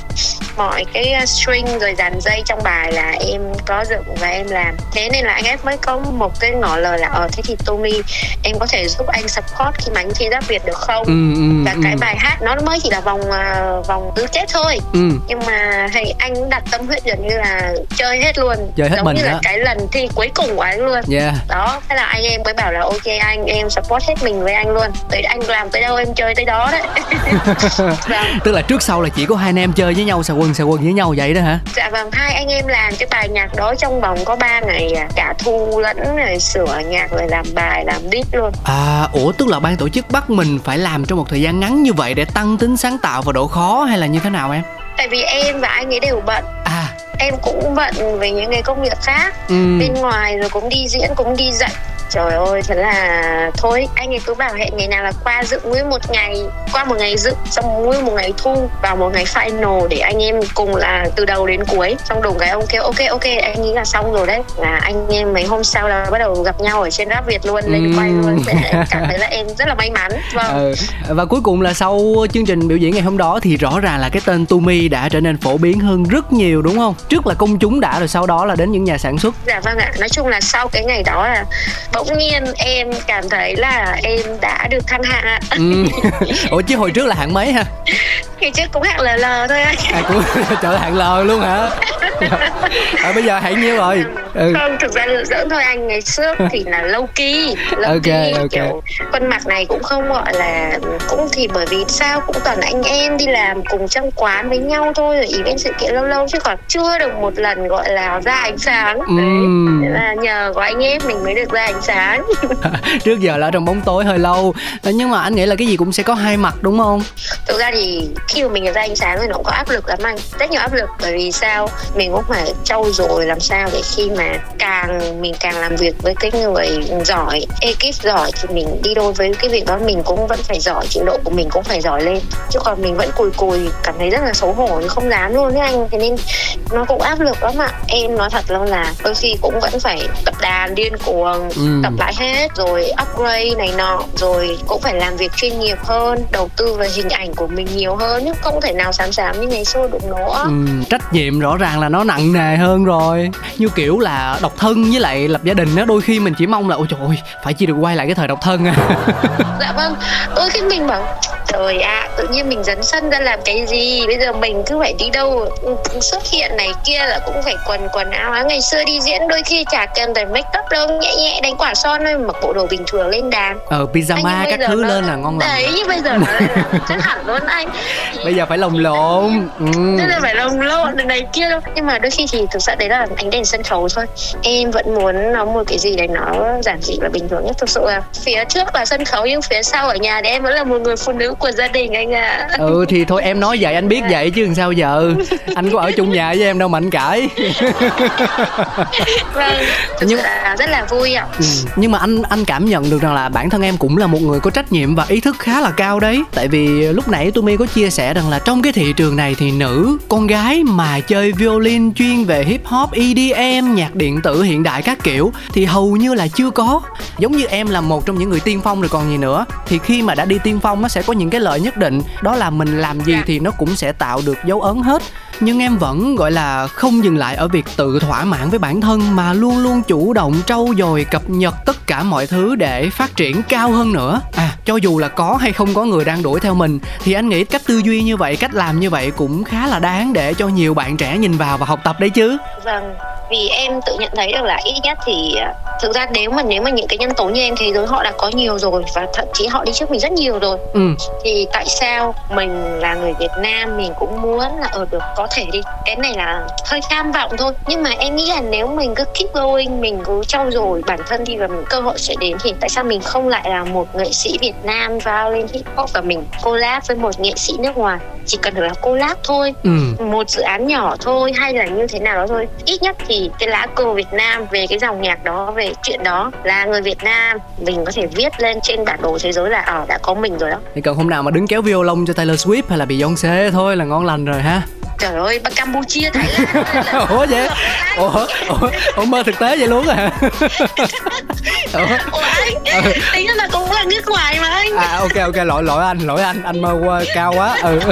[SPEAKER 2] Mọi cái uh, string rồi dàn dây trong bài là em có dựng và em làm. Thế nên là anh F mới có một cái ngỏ lời là ờ, thế thì Tommy em có thể giúp anh support khi mà anh thi rap Việt được không? Ừ, ừ, và ừ. cái bài hát nó mới chỉ là vòng uh, vòng tứ kết thôi ừ. nhưng mà thầy anh đặt tâm huyết gần như là chơi hết luôn
[SPEAKER 1] chơi hết
[SPEAKER 2] giống
[SPEAKER 1] mình
[SPEAKER 2] như
[SPEAKER 1] đó.
[SPEAKER 2] là cái lần thi cuối cùng của anh luôn
[SPEAKER 1] yeah.
[SPEAKER 2] đó thế là anh em mới bảo là ok anh em support hết mình với anh luôn tới anh làm tới đâu em chơi tới đó đấy
[SPEAKER 1] vâng. tức là trước sau là chỉ có hai anh em chơi với nhau xà quần xà quần với nhau vậy đó hả
[SPEAKER 2] dạ vâng hai anh em làm cái bài nhạc đó trong vòng có 3 ngày à. cả thu lẫn rồi sửa nhạc rồi làm bài làm beat luôn
[SPEAKER 1] à ủa tức là ban tổ chức bắt mình phải làm trong một thời gian ngắn như vậy để tăng tính sáng tạo và độ khó hay là như thế nào em?
[SPEAKER 2] Tại vì em và anh ấy đều bận.
[SPEAKER 1] À
[SPEAKER 2] em cũng bận với những cái công việc khác. Ừ. bên ngoài rồi cũng đi diễn cũng đi dạy. Trời ơi thật là thôi anh ấy cứ bảo hẹn ngày nào là qua dựng nguyên một ngày qua một ngày dựng xong nguyên một ngày thu vào một ngày final để anh em cùng là từ đầu đến cuối. Xong đùng cái ông kêu ok ok anh nghĩ là xong rồi đấy. Là anh em mấy hôm sau là bắt đầu gặp nhau ở trên rap việt luôn lên quay luôn. Cảm thấy là em rất là may mắn. Vâng. Ừ.
[SPEAKER 1] và cuối cùng là sau chương trình biểu diễn ngày hôm đó thì rõ ràng là cái tên Tumi đã trở nên phổ biến hơn rất nhiều đúng không trước là công chúng đã rồi sau đó là đến những nhà sản xuất.
[SPEAKER 2] Dạ vâng ạ. Nói chung là sau cái ngày đó là bỗng nhiên em cảm thấy là em đã được thăng hạng ạ. Ừ.
[SPEAKER 1] ủa chứ hồi trước là hạng mấy ha?
[SPEAKER 2] Ngày trước cũng hạng LL thôi anh
[SPEAKER 1] à cũng trở hạng L luôn hả? À, bây giờ hạng nhiêu rồi
[SPEAKER 2] ừ. không thực ra giỡn thôi anh ngày trước thì là lâu kỳ lâu okay, kỳ okay. kiểu khuôn mặt này cũng không gọi là cũng thì bởi vì sao cũng toàn anh em đi làm cùng trong quán với nhau thôi rồi ý bên sự kiện lâu lâu chứ còn chưa được một lần gọi là ra ánh sáng ừ. đấy là nhờ có anh em mình mới được ra ánh sáng
[SPEAKER 1] trước giờ là trong bóng tối hơi lâu nhưng mà anh nghĩ là cái gì cũng sẽ có hai mặt đúng không
[SPEAKER 2] thực ra thì khi mà mình ra ánh sáng thì nó cũng có áp lực lắm anh rất nhiều áp lực bởi vì sao mình cũng phải trau dồi làm sao để khi mà càng mình càng làm việc với cái người giỏi ekip giỏi thì mình đi đôi với cái việc đó mình cũng vẫn phải giỏi trình độ của mình cũng phải giỏi lên. Chứ còn mình vẫn cùi cùi cảm thấy rất là xấu hổ không dám luôn đấy anh. Thế nên nó cũng áp lực lắm ạ. Em nói thật luôn là đôi khi cũng vẫn phải tập đàn điên cuồng ừ. tập lại hết rồi upgrade này nọ rồi cũng phải làm việc chuyên nghiệp hơn đầu tư về hình ảnh của mình nhiều hơn nhưng không thể nào xám xám như ngày xưa được nữa ừ,
[SPEAKER 1] trách nhiệm rõ ràng là nó nặng nề hơn rồi. Như kiểu là độc thân với lại lập gia đình á, đôi khi mình chỉ mong là, ôi trời ơi, phải chỉ được quay lại cái thời độc thân à.
[SPEAKER 2] Dạ vâng đôi khi mình bảo trời ạ à, tự nhiên mình dấn sân ra làm cái gì? Bây giờ mình cứ phải đi đâu? Xuất hiện này kia là cũng phải quần quần áo á. Ngày xưa đi diễn đôi khi chả cần phải make up đâu nhẹ nhẹ đánh quả son thôi mặc bộ đồ bình thường lên đàn.
[SPEAKER 1] Ờ pyjama các thứ nó... lên là ngon lành.
[SPEAKER 2] Đấy như bây giờ nó chắc hẳn luôn anh.
[SPEAKER 1] Bây giờ phải lồng lộn.
[SPEAKER 2] Ừ. là phải lồng lộn này kia đâu. Nhưng mà đôi khi thì thực sự đấy là ánh đèn sân khấu thôi. Em vẫn muốn nó một cái gì đấy nó giản dị và bình thường nhất. Thực sự là phía trước là sân khấu nhưng phía sau ở nhà thì em vẫn là một người phụ nữ của gia đình anh ạ à.
[SPEAKER 1] ừ thì thôi em nói vậy anh biết vậy chứ sao giờ anh có ở chung nhà với em đâu mà anh cãi
[SPEAKER 2] vâng thực nhưng là rất là vui ạ ừ.
[SPEAKER 1] nhưng mà anh anh cảm nhận được rằng là bản thân em cũng là một người có trách nhiệm và ý thức khá là cao đấy tại vì lúc nãy Tumi có chia sẻ rằng là trong cái thị trường này thì nữ con gái mà chơi violin chuyên về hip hop EDM nhạc điện tử hiện đại các kiểu thì hầu như là chưa có giống như em là một trong những người tiên phong rồi còn gì nữa thì khi mà đã đi tiên phong nó sẽ có những cái lợi nhất định đó là mình làm gì thì nó cũng sẽ tạo được dấu ấn hết nhưng em vẫn gọi là không dừng lại ở việc tự thỏa mãn với bản thân mà luôn luôn chủ động trau dồi cập nhật tất cả mọi thứ để phát triển cao hơn nữa à cho dù là có hay không có người đang đuổi theo mình thì anh nghĩ cách tư duy như vậy cách làm như vậy cũng khá là đáng để cho nhiều bạn trẻ nhìn vào và học tập đấy chứ
[SPEAKER 2] vâng vì em tự nhận thấy được là ít nhất thì à, thực ra nếu mà nếu mà những cái nhân tố như em thế giới họ đã có nhiều rồi và thậm chí họ đi trước mình rất nhiều rồi ừ. thì tại sao mình là người Việt Nam mình cũng muốn là ở được có thể đi. Cái này là hơi tham vọng thôi. Nhưng mà em nghĩ là nếu mình cứ keep going mình cứ trau dồi bản thân thì và cơ hội sẽ đến thì tại sao mình không lại là một nghệ sĩ Việt Nam vào lên hip hop và mình collab với một nghệ sĩ nước ngoài? Chỉ cần được là collab thôi ừ. một dự án nhỏ thôi hay là như thế nào đó thôi. Ít nhất thì cái lá cờ Việt Nam về cái dòng nhạc đó về chuyện đó là người Việt Nam. Mình có thể viết lên trên bản đồ thế giới là ở ờ, đã có mình rồi đó.
[SPEAKER 1] Thì cần hôm nào mà đứng kéo violon cho Taylor Swift hay là Beyoncé thôi là ngon lành rồi ha
[SPEAKER 2] trời ơi bên campuchia thái lan
[SPEAKER 1] ủa vậy? Ủa, ủa ủa mơ thực tế vậy luôn à
[SPEAKER 2] ủa, ủa anh? Ừ. tính là cũng là nước ngoài mà anh.
[SPEAKER 1] À ok ok lỗi lỗi anh lỗi anh anh mơ qua cao quá ừ.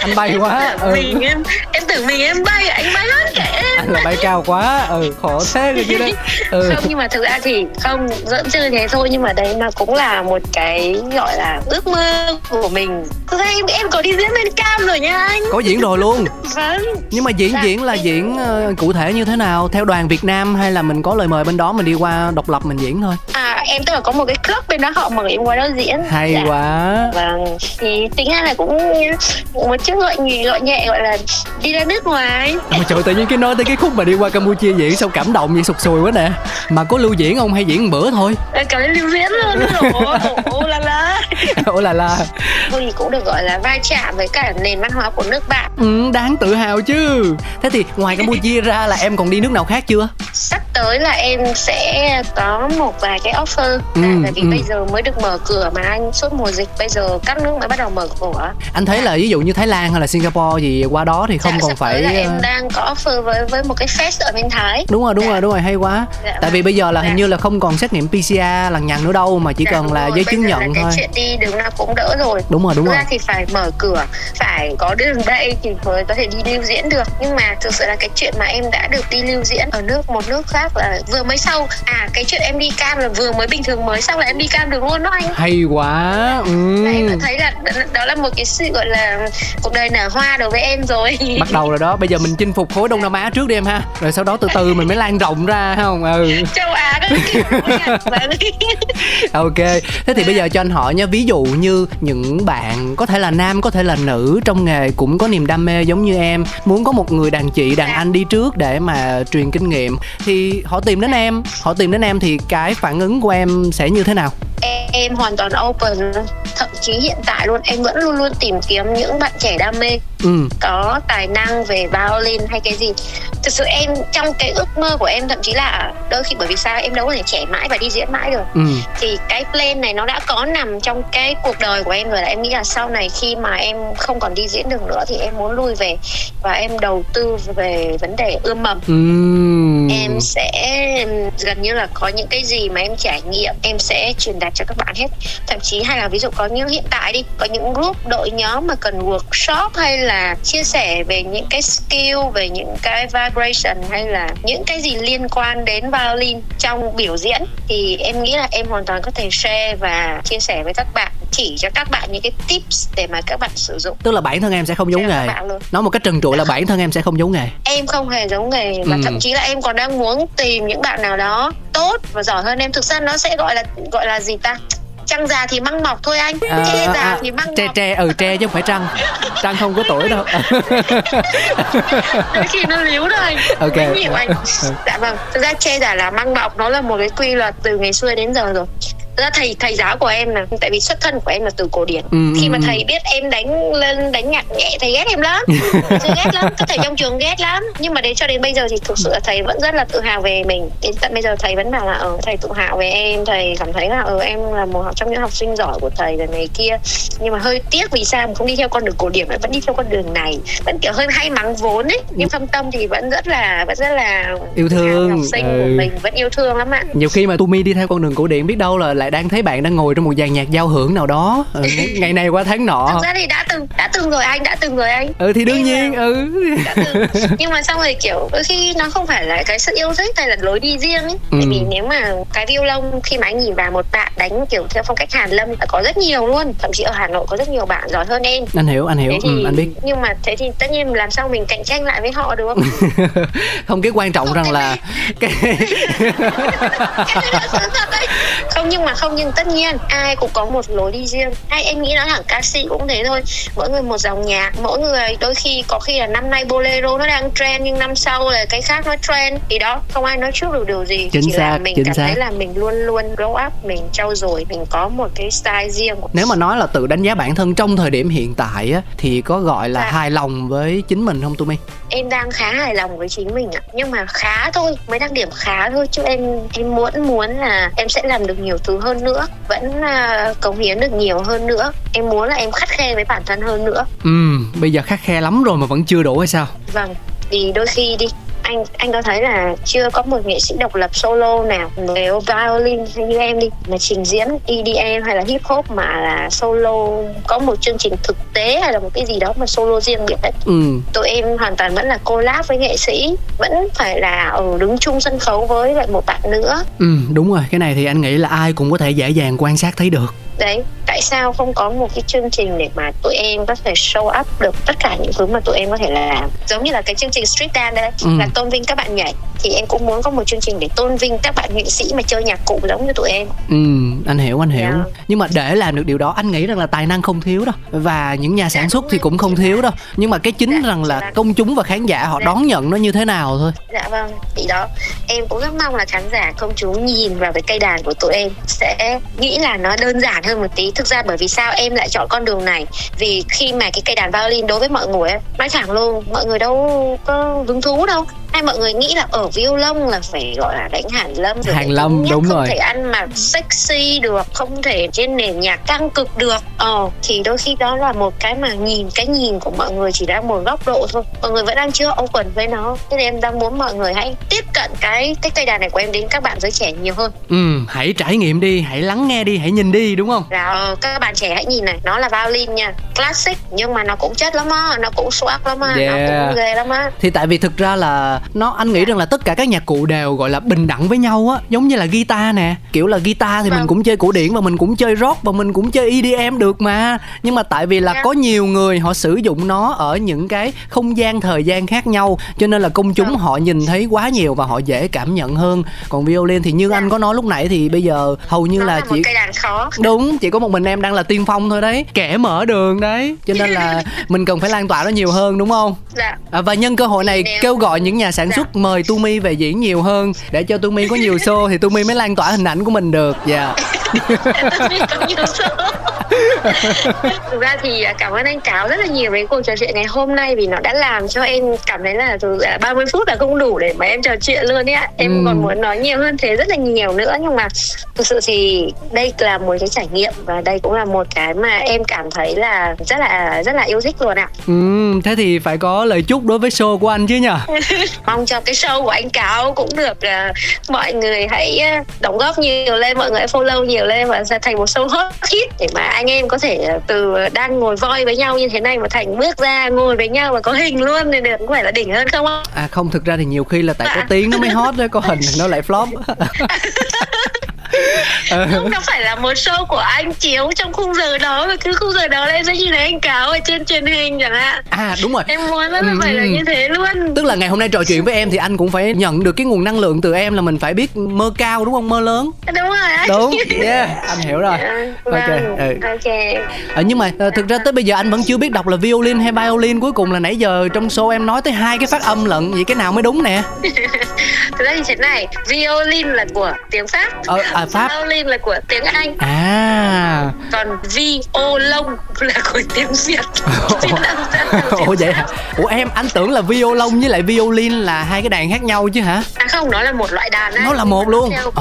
[SPEAKER 1] Anh bay quá
[SPEAKER 2] ừ. mình em em tưởng mình em bay anh bay hết cả
[SPEAKER 1] là bay cao quá. Ừ khổ thế rồi chứ đấy.
[SPEAKER 2] Ừ. không nhưng mà thực ra thì không dẫn chơi thế thôi. Nhưng mà đấy mà cũng là một cái gọi là ước mơ của mình. Thực ra em em có đi diễn bên cam rồi nha anh.
[SPEAKER 1] Có diễn rồi luôn.
[SPEAKER 2] Vâng.
[SPEAKER 1] Nhưng mà diễn dạ. diễn là diễn uh, cụ thể như thế nào? Theo đoàn Việt Nam hay là mình có lời mời bên đó mình đi qua độc lập mình diễn thôi?
[SPEAKER 2] À em tức là có một cái club bên đó họ mời em qua đó diễn.
[SPEAKER 1] Hay dạ. quá.
[SPEAKER 2] Vâng. Thì tính ra là cũng một chút gợi nhì gợi nhẹ gọi là đi ra nước ngoài.
[SPEAKER 1] Ôi trời tự nhiên cái nói tới cái khúc mà đi qua campuchia diễn sao cảm động vậy sụt sùi quá nè. Mà có lưu diễn không hay diễn một bữa thôi?
[SPEAKER 2] Cả lưu diễn luôn ủa là la
[SPEAKER 1] ủa là la.
[SPEAKER 2] Thôi thì cũng được gọi là va chạm với cả nền văn hóa của nước bạn.
[SPEAKER 1] Ừ đáng tự hào chứ. Thế thì ngoài campuchia ra là em còn đi nước nào khác chưa?
[SPEAKER 2] Sắp tới là em sẽ có một vài cái offer. Ừ, tại vì ừ. bây giờ mới được mở cửa mà anh suốt mùa dịch bây giờ các nước mới bắt đầu mở cửa.
[SPEAKER 1] Anh thấy là ví dụ như thái lan hay là singapore gì qua đó thì không
[SPEAKER 2] dạ,
[SPEAKER 1] còn phải
[SPEAKER 2] em ờ, đang có offer với với một cái fest ở bên thái.
[SPEAKER 1] Đúng rồi đúng dạ. rồi đúng rồi hay quá. Dạ, tại vì vâng. bây giờ là dạ. hình như là không còn xét nghiệm pcr lằng nhằng nữa đâu mà chỉ dạ, cần là giấy chứng nhận thôi
[SPEAKER 2] cái chuyện đi đường nào cũng đỡ rồi.
[SPEAKER 1] Đúng rồi đúng rồi.
[SPEAKER 2] thì phải mở cửa phải có đường bay thì mới có thể đi lưu diễn được. Nhưng mà thực sự là cái chuyện mà em đã được đi lưu diễn ở nước một nước khác là vừa mới sau. À cái chuyện em đi cam là vừa mới bình thường mới sau là em đi cam được luôn đó anh.
[SPEAKER 1] Hay quá
[SPEAKER 2] ừ. em thấy là đó là một cái sự gọi là cuộc đời nở hoa đối với em rồi.
[SPEAKER 1] Bắt đầu rồi đó bây giờ mình chinh phục khối đông nam á trước đi em ha. Rồi sau đó từ từ mình mới lan rộng ra không? Ừ.
[SPEAKER 2] Châu á
[SPEAKER 1] ok. Thế thì bây giờ cho anh hỏi nha ví dụ như những bạn có thể là nam có thể là nữ trong nghề cũng có niềm đam mê giống như em muốn có một người đàn chị đàn anh đi trước để mà truyền kinh nghiệm thì họ tìm đến em họ tìm đến em thì cái phản ứng của em sẽ như thế nào
[SPEAKER 2] em hoàn toàn open thậm chí hiện tại luôn em vẫn luôn luôn tìm kiếm những bạn trẻ đam mê ừ. có tài năng về violin hay cái gì thực sự em trong cái ước mơ của em thậm chí là đôi khi bởi vì sao em đâu có thể trẻ mãi và đi diễn mãi được ừ. thì cái plan này nó đã có nằm trong cái cuộc đời của em rồi là em nghĩ là sau này khi mà em không còn đi diễn được nữa thì em muốn lui về và em đầu tư về vấn đề ươm mầm ừ. em sẽ gần như là có những cái gì mà em trải nghiệm em sẽ truyền đạt cho các bạn hết. Thậm chí hay là ví dụ có những hiện tại đi có những group đội nhóm mà cần workshop hay là chia sẻ về những cái skill về những cái vibration hay là những cái gì liên quan đến violin trong biểu diễn thì em nghĩ là em hoàn toàn có thể share và chia sẻ với các bạn chỉ cho các bạn những cái tips để mà các bạn sử dụng.
[SPEAKER 1] Tức là bản thân em sẽ không giống nghề. nói một cách trần trụi là bản thân em sẽ không giống nghề.
[SPEAKER 2] Em không hề giống nghề và ừ. thậm chí là em còn đang muốn tìm những bạn nào đó tốt và giỏi hơn em. Thực ra nó sẽ gọi là gọi là gì ta? Trăng già thì măng mọc thôi anh. À, tre già à, thì măng
[SPEAKER 1] tre mọc. tre ừ tre chứ không phải trăng. Trăng không có tuổi đâu.
[SPEAKER 2] Đôi khi nó líu rồi ok. Nhiều anh. Dạ vâng. Thực ra tre già là măng mọc nó là một cái quy luật từ ngày xưa đến giờ rồi ra thầy thầy giáo của em là tại vì xuất thân của em là từ cổ điển. Ừ. khi mà thầy biết em đánh lên đánh nhạc nhẹ thầy ghét em lắm. Thầy ghét lắm các thầy trong trường ghét lắm. Nhưng mà đến cho đến bây giờ thì thực sự là thầy vẫn rất là tự hào về mình. Đến tận bây giờ thầy vẫn bảo là ở ờ, thầy tự hào về em thầy cảm thấy là ở ờ, em là một trong những học sinh giỏi của thầy rồi này kia. Nhưng mà hơi tiếc vì sao mà không đi theo con đường cổ điển mà vẫn đi theo con đường này. Vẫn kiểu hơi hay mắng vốn ấy. Nhưng thâm tâm thì vẫn rất là vẫn rất là
[SPEAKER 1] yêu thương.
[SPEAKER 2] học sinh ừ. của mình vẫn yêu thương lắm ạ.
[SPEAKER 1] Nhiều khi mà Tumi đi theo con đường cổ điển biết đâu là lại đang thấy bạn đang ngồi trong một dàn nhạc giao hưởng nào đó. Ừ, ngày này qua tháng nọ.
[SPEAKER 2] Thực ra thì đã từng đã từng rồi anh đã từng rồi anh.
[SPEAKER 1] Ừ thì đương nhiên ừ.
[SPEAKER 2] nhưng mà xong rồi kiểu đôi khi nó không phải là cái sự yêu thích hay là lối đi riêng ấy. Ừ. tại vì nếu mà cái violon khi mà anh nhìn vào một bạn đánh kiểu theo phong cách hàn lâm có rất nhiều luôn. Thậm chí ở hà nội có rất nhiều bạn giỏi hơn em.
[SPEAKER 1] Anh hiểu anh hiểu. Thì, ừ, anh biết.
[SPEAKER 2] nhưng mà thế thì tất nhiên làm sao mình cạnh tranh lại với họ được không?
[SPEAKER 1] Không cái quan trọng không, rằng là cái
[SPEAKER 2] không nhưng mà không nhưng tất nhiên ai cũng có một lối đi riêng. Hay em nghĩ nó hẳn ca sĩ cũng thế thôi. Mỗi người một dòng nhạc mỗi người đôi khi có khi là năm nay bolero nó đang trend nhưng năm sau là cái khác nó trend. Thì đó không ai nói trước được điều gì.
[SPEAKER 1] Chính chỉ xác, là
[SPEAKER 2] mình
[SPEAKER 1] chính
[SPEAKER 2] cảm
[SPEAKER 1] xác.
[SPEAKER 2] thấy là mình luôn luôn grow up mình trau dồi mình có một cái style riêng
[SPEAKER 1] nếu mà nói là tự đánh giá bản thân trong thời điểm hiện tại á thì có gọi là à. hài lòng với chính mình không Tumi
[SPEAKER 2] em đang khá hài lòng với chính mình ạ. Nhưng mà khá thôi mới đang điểm khá thôi. Chứ em em muốn muốn là em sẽ làm được nhiều thứ hơn nữa vẫn uh, cống hiến được nhiều hơn nữa. Em muốn là em khắt khe với bản thân hơn nữa.
[SPEAKER 1] Ừ bây giờ khắt khe lắm rồi mà vẫn chưa đủ hay sao?
[SPEAKER 2] Vâng vì đôi khi đi anh anh có thấy là chưa có một nghệ sĩ độc lập solo nào về violin hay như em đi mà trình diễn EDM hay là hip hop mà là solo có một chương trình thực tế hay là một cái gì đó mà solo riêng biệt đấy ừ. tụi em hoàn toàn vẫn là collab với nghệ sĩ vẫn phải là ở đứng chung sân khấu với lại một bạn nữa.
[SPEAKER 1] Ừ đúng rồi. Cái này thì anh nghĩ là ai cũng có thể dễ dàng quan sát thấy được
[SPEAKER 2] đấy tại sao không có một cái chương trình để mà tụi em có thể show up được tất cả những thứ mà tụi em có thể làm giống như là cái chương trình street dance đấy ừ. là tôn vinh các bạn nhảy thì em cũng muốn có một chương trình để tôn vinh các bạn nghệ sĩ mà chơi nhạc cụ giống như tụi em
[SPEAKER 1] ừ anh hiểu anh hiểu yeah. Dạ. nhưng mà để làm được điều đó anh nghĩ rằng là tài năng không thiếu đâu và những nhà sản dạ, xuất thì cũng không thiếu đâu nhưng mà cái chính dạ, rằng là công chúng và khán giả họ dạ. đón nhận nó như thế nào thôi
[SPEAKER 2] dạ vâng thì đó em cũng rất mong là khán giả công chúng nhìn vào cái cây đàn của tụi em sẽ nghĩ là nó đơn giản hơn một tí. Thực ra bởi vì sao em lại chọn con đường này? Vì khi mà cái cây đàn violin đối với mọi người nói thẳng luôn, mọi người đâu có hứng thú đâu hay mọi người nghĩ là ở violon là phải gọi là đánh hàn lâm
[SPEAKER 1] rồi hàn lâm đúng
[SPEAKER 2] không
[SPEAKER 1] rồi.
[SPEAKER 2] thể ăn mặc sexy được không thể trên nền nhạc căng cực được. Ờ thì đôi khi đó là một cái mà nhìn cái nhìn của mọi người chỉ đang một góc độ thôi. Mọi người vẫn đang chưa open với nó. Nên em đang muốn mọi người hãy tiếp cận cái cái cây đàn này của em đến các bạn giới trẻ nhiều hơn.
[SPEAKER 1] Ừ hãy trải nghiệm đi hãy lắng nghe đi hãy nhìn đi đúng không?
[SPEAKER 2] Ờ, các bạn trẻ hãy nhìn này. Nó là violin nha. Classic nhưng mà nó cũng chất lắm á. Nó cũng swag lắm á. Yeah. nó cũng ghê lắm á.
[SPEAKER 1] Thì tại vì thực ra là nó anh nghĩ rằng là tất cả các nhạc cụ đều gọi là bình đẳng với nhau á giống như là guitar nè kiểu là guitar thì vâng. mình cũng chơi cổ điển và mình cũng chơi rock và mình cũng chơi EDM được mà nhưng mà tại vì là yeah. Dạ. có nhiều người họ sử dụng nó ở những cái không gian thời gian khác nhau cho nên là công chúng vâng. họ nhìn thấy quá nhiều và họ dễ cảm nhận hơn còn violin thì như yeah. Dạ. anh có nói lúc nãy thì bây giờ hầu như
[SPEAKER 2] nó
[SPEAKER 1] là,
[SPEAKER 2] là chỉ
[SPEAKER 1] đúng chỉ có một mình em đang là tiên phong thôi đấy kẻ mở đường đấy cho nên là mình cần phải lan tỏa nó nhiều hơn đúng không
[SPEAKER 2] dạ.
[SPEAKER 1] à, và nhân cơ hội này Nếu... kêu gọi những nhà sản dạ. xuất mời Tumi về diễn nhiều hơn để cho Tumi có nhiều show thì Tumi mới lan tỏa hình ảnh của mình được dạ
[SPEAKER 2] yeah. thực ra thì à, cảm ơn anh cáo rất là nhiều với cuộc trò chuyện ngày hôm nay vì nó đã làm cho em cảm thấy là từ 30 phút là không đủ để mà em trò chuyện luôn ấy ạ. Em ừ. còn muốn nói nhiều hơn thế rất là nhiều nữa nhưng mà thực sự thì đây là một cái trải nghiệm và đây cũng là một cái mà em cảm thấy là rất là rất là yêu thích luôn ạ.
[SPEAKER 1] Ừ thế thì phải có lời chúc đối với show của anh chứ nhở
[SPEAKER 2] mong cho cái show của anh cáo cũng được uh, mọi người hãy đóng góp nhiều lên mọi người follow nhiều lên và sẽ thành một show hot hit để mà anh em có thể từ đang ngồi voi với nhau như thế này mà thành bước ra ngồi với nhau và có hình luôn nên được có phải là đỉnh hơn không
[SPEAKER 1] à không thực ra thì nhiều khi là tại à. có tiếng nó mới hot đấy có hình thì nó lại flop.
[SPEAKER 2] không nó phải là một show của anh chiếu trong khung giờ đó và cứ khung giờ đó là em sẽ nhìn thấy anh cáo ở trên truyền hình chẳng hạn.
[SPEAKER 1] À đúng rồi.
[SPEAKER 2] Em muốn là ừ. phải là như thế luôn.
[SPEAKER 1] Tức là ngày hôm nay trò chuyện với em thì anh cũng phải nhận được cái nguồn năng lượng từ em là mình phải biết mơ cao đúng không? Mơ lớn.
[SPEAKER 2] Đúng rồi
[SPEAKER 1] đúng. Yeah anh hiểu rồi.
[SPEAKER 2] Ok vâng. ừ. ok.
[SPEAKER 1] À, nhưng mà uh, thực ra tới bây giờ anh vẫn chưa biết đọc là violin hay violin. Cuối cùng là nãy giờ trong show em nói tới hai cái phát âm lận vậy cái nào mới đúng nè?
[SPEAKER 2] Thực ra thì thế này violin là của tiếng pháp.
[SPEAKER 1] Ờ, à, pháp.
[SPEAKER 2] Violin là của tiếng anh.
[SPEAKER 1] À.
[SPEAKER 2] Còn violon là của tiếng việt.
[SPEAKER 1] Ủa. Vậy hả? Ủa em anh tưởng là violon với lại violin là hai cái đàn khác nhau chứ hả?
[SPEAKER 2] À không nó là một loại đàn
[SPEAKER 1] á. Nó là một luôn.
[SPEAKER 2] Theo, oh.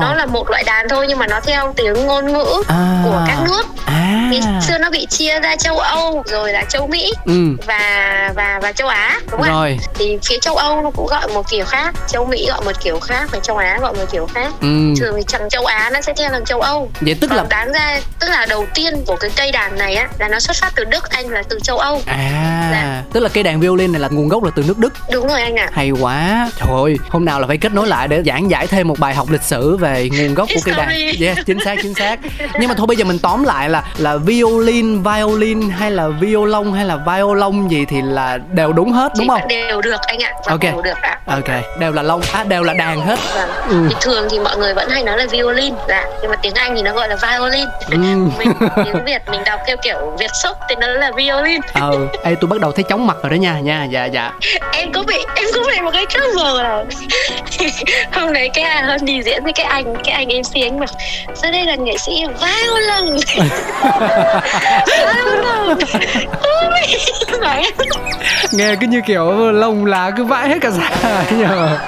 [SPEAKER 2] nó là một loại đàn thôi nhưng mà nó theo tiếng ngôn ngữ à. của các nước. À. vì xưa nó bị chia ra châu âu rồi là châu mỹ ừ. và và và châu á đúng không rồi. Thì phía châu âu nó cũng gọi một kiểu khác. Châu mỹ gọi một kiểu khác và châu á gọi một kiểu khác. Ừ. thường thì chẳng châu Á nó sẽ theo thằng châu Âu.
[SPEAKER 1] Vậy tức Còn là
[SPEAKER 2] đáng ra tức là đầu tiên của cái cây đàn này á là nó xuất phát từ Đức, Anh là từ châu Âu.
[SPEAKER 1] À, là... tức là cây đàn violin này là nguồn gốc là từ nước Đức.
[SPEAKER 2] Đúng rồi anh ạ. À.
[SPEAKER 1] Hay quá. Trời ơi, hôm nào là phải kết nối lại để giảng giải thêm một bài học lịch sử về nguồn gốc của cây đàn. Yes, chính xác chính xác. Nhưng mà thôi bây giờ mình tóm lại là là violin, violin hay là violon hay là violon gì thì là đều đúng hết đúng không?
[SPEAKER 2] Đều được anh ạ. Ok. Đều được ạ.
[SPEAKER 1] Ok, đều là lông, à đều là đàn hết.
[SPEAKER 2] Vâng. Ừ. Thì thường thì mọi người vẫn hay nói là violin. Dạ nhưng mà tiếng anh thì nó gọi là violin. Ừ. mình tiếng việt mình đọc theo kiểu việt sốc thì nó là violin.
[SPEAKER 1] Ờ ê tôi bắt đầu thấy chóng mặt rồi đó nha nha dạ dạ.
[SPEAKER 2] Em có bị em có bị một cái trouble là hôm nay cái hôm đi diễn với cái anh cái anh em anh mà sau đây là nghệ sĩ violin.
[SPEAKER 1] Nghe cứ như kiểu lông lá cứ vãi hết cả da nhờ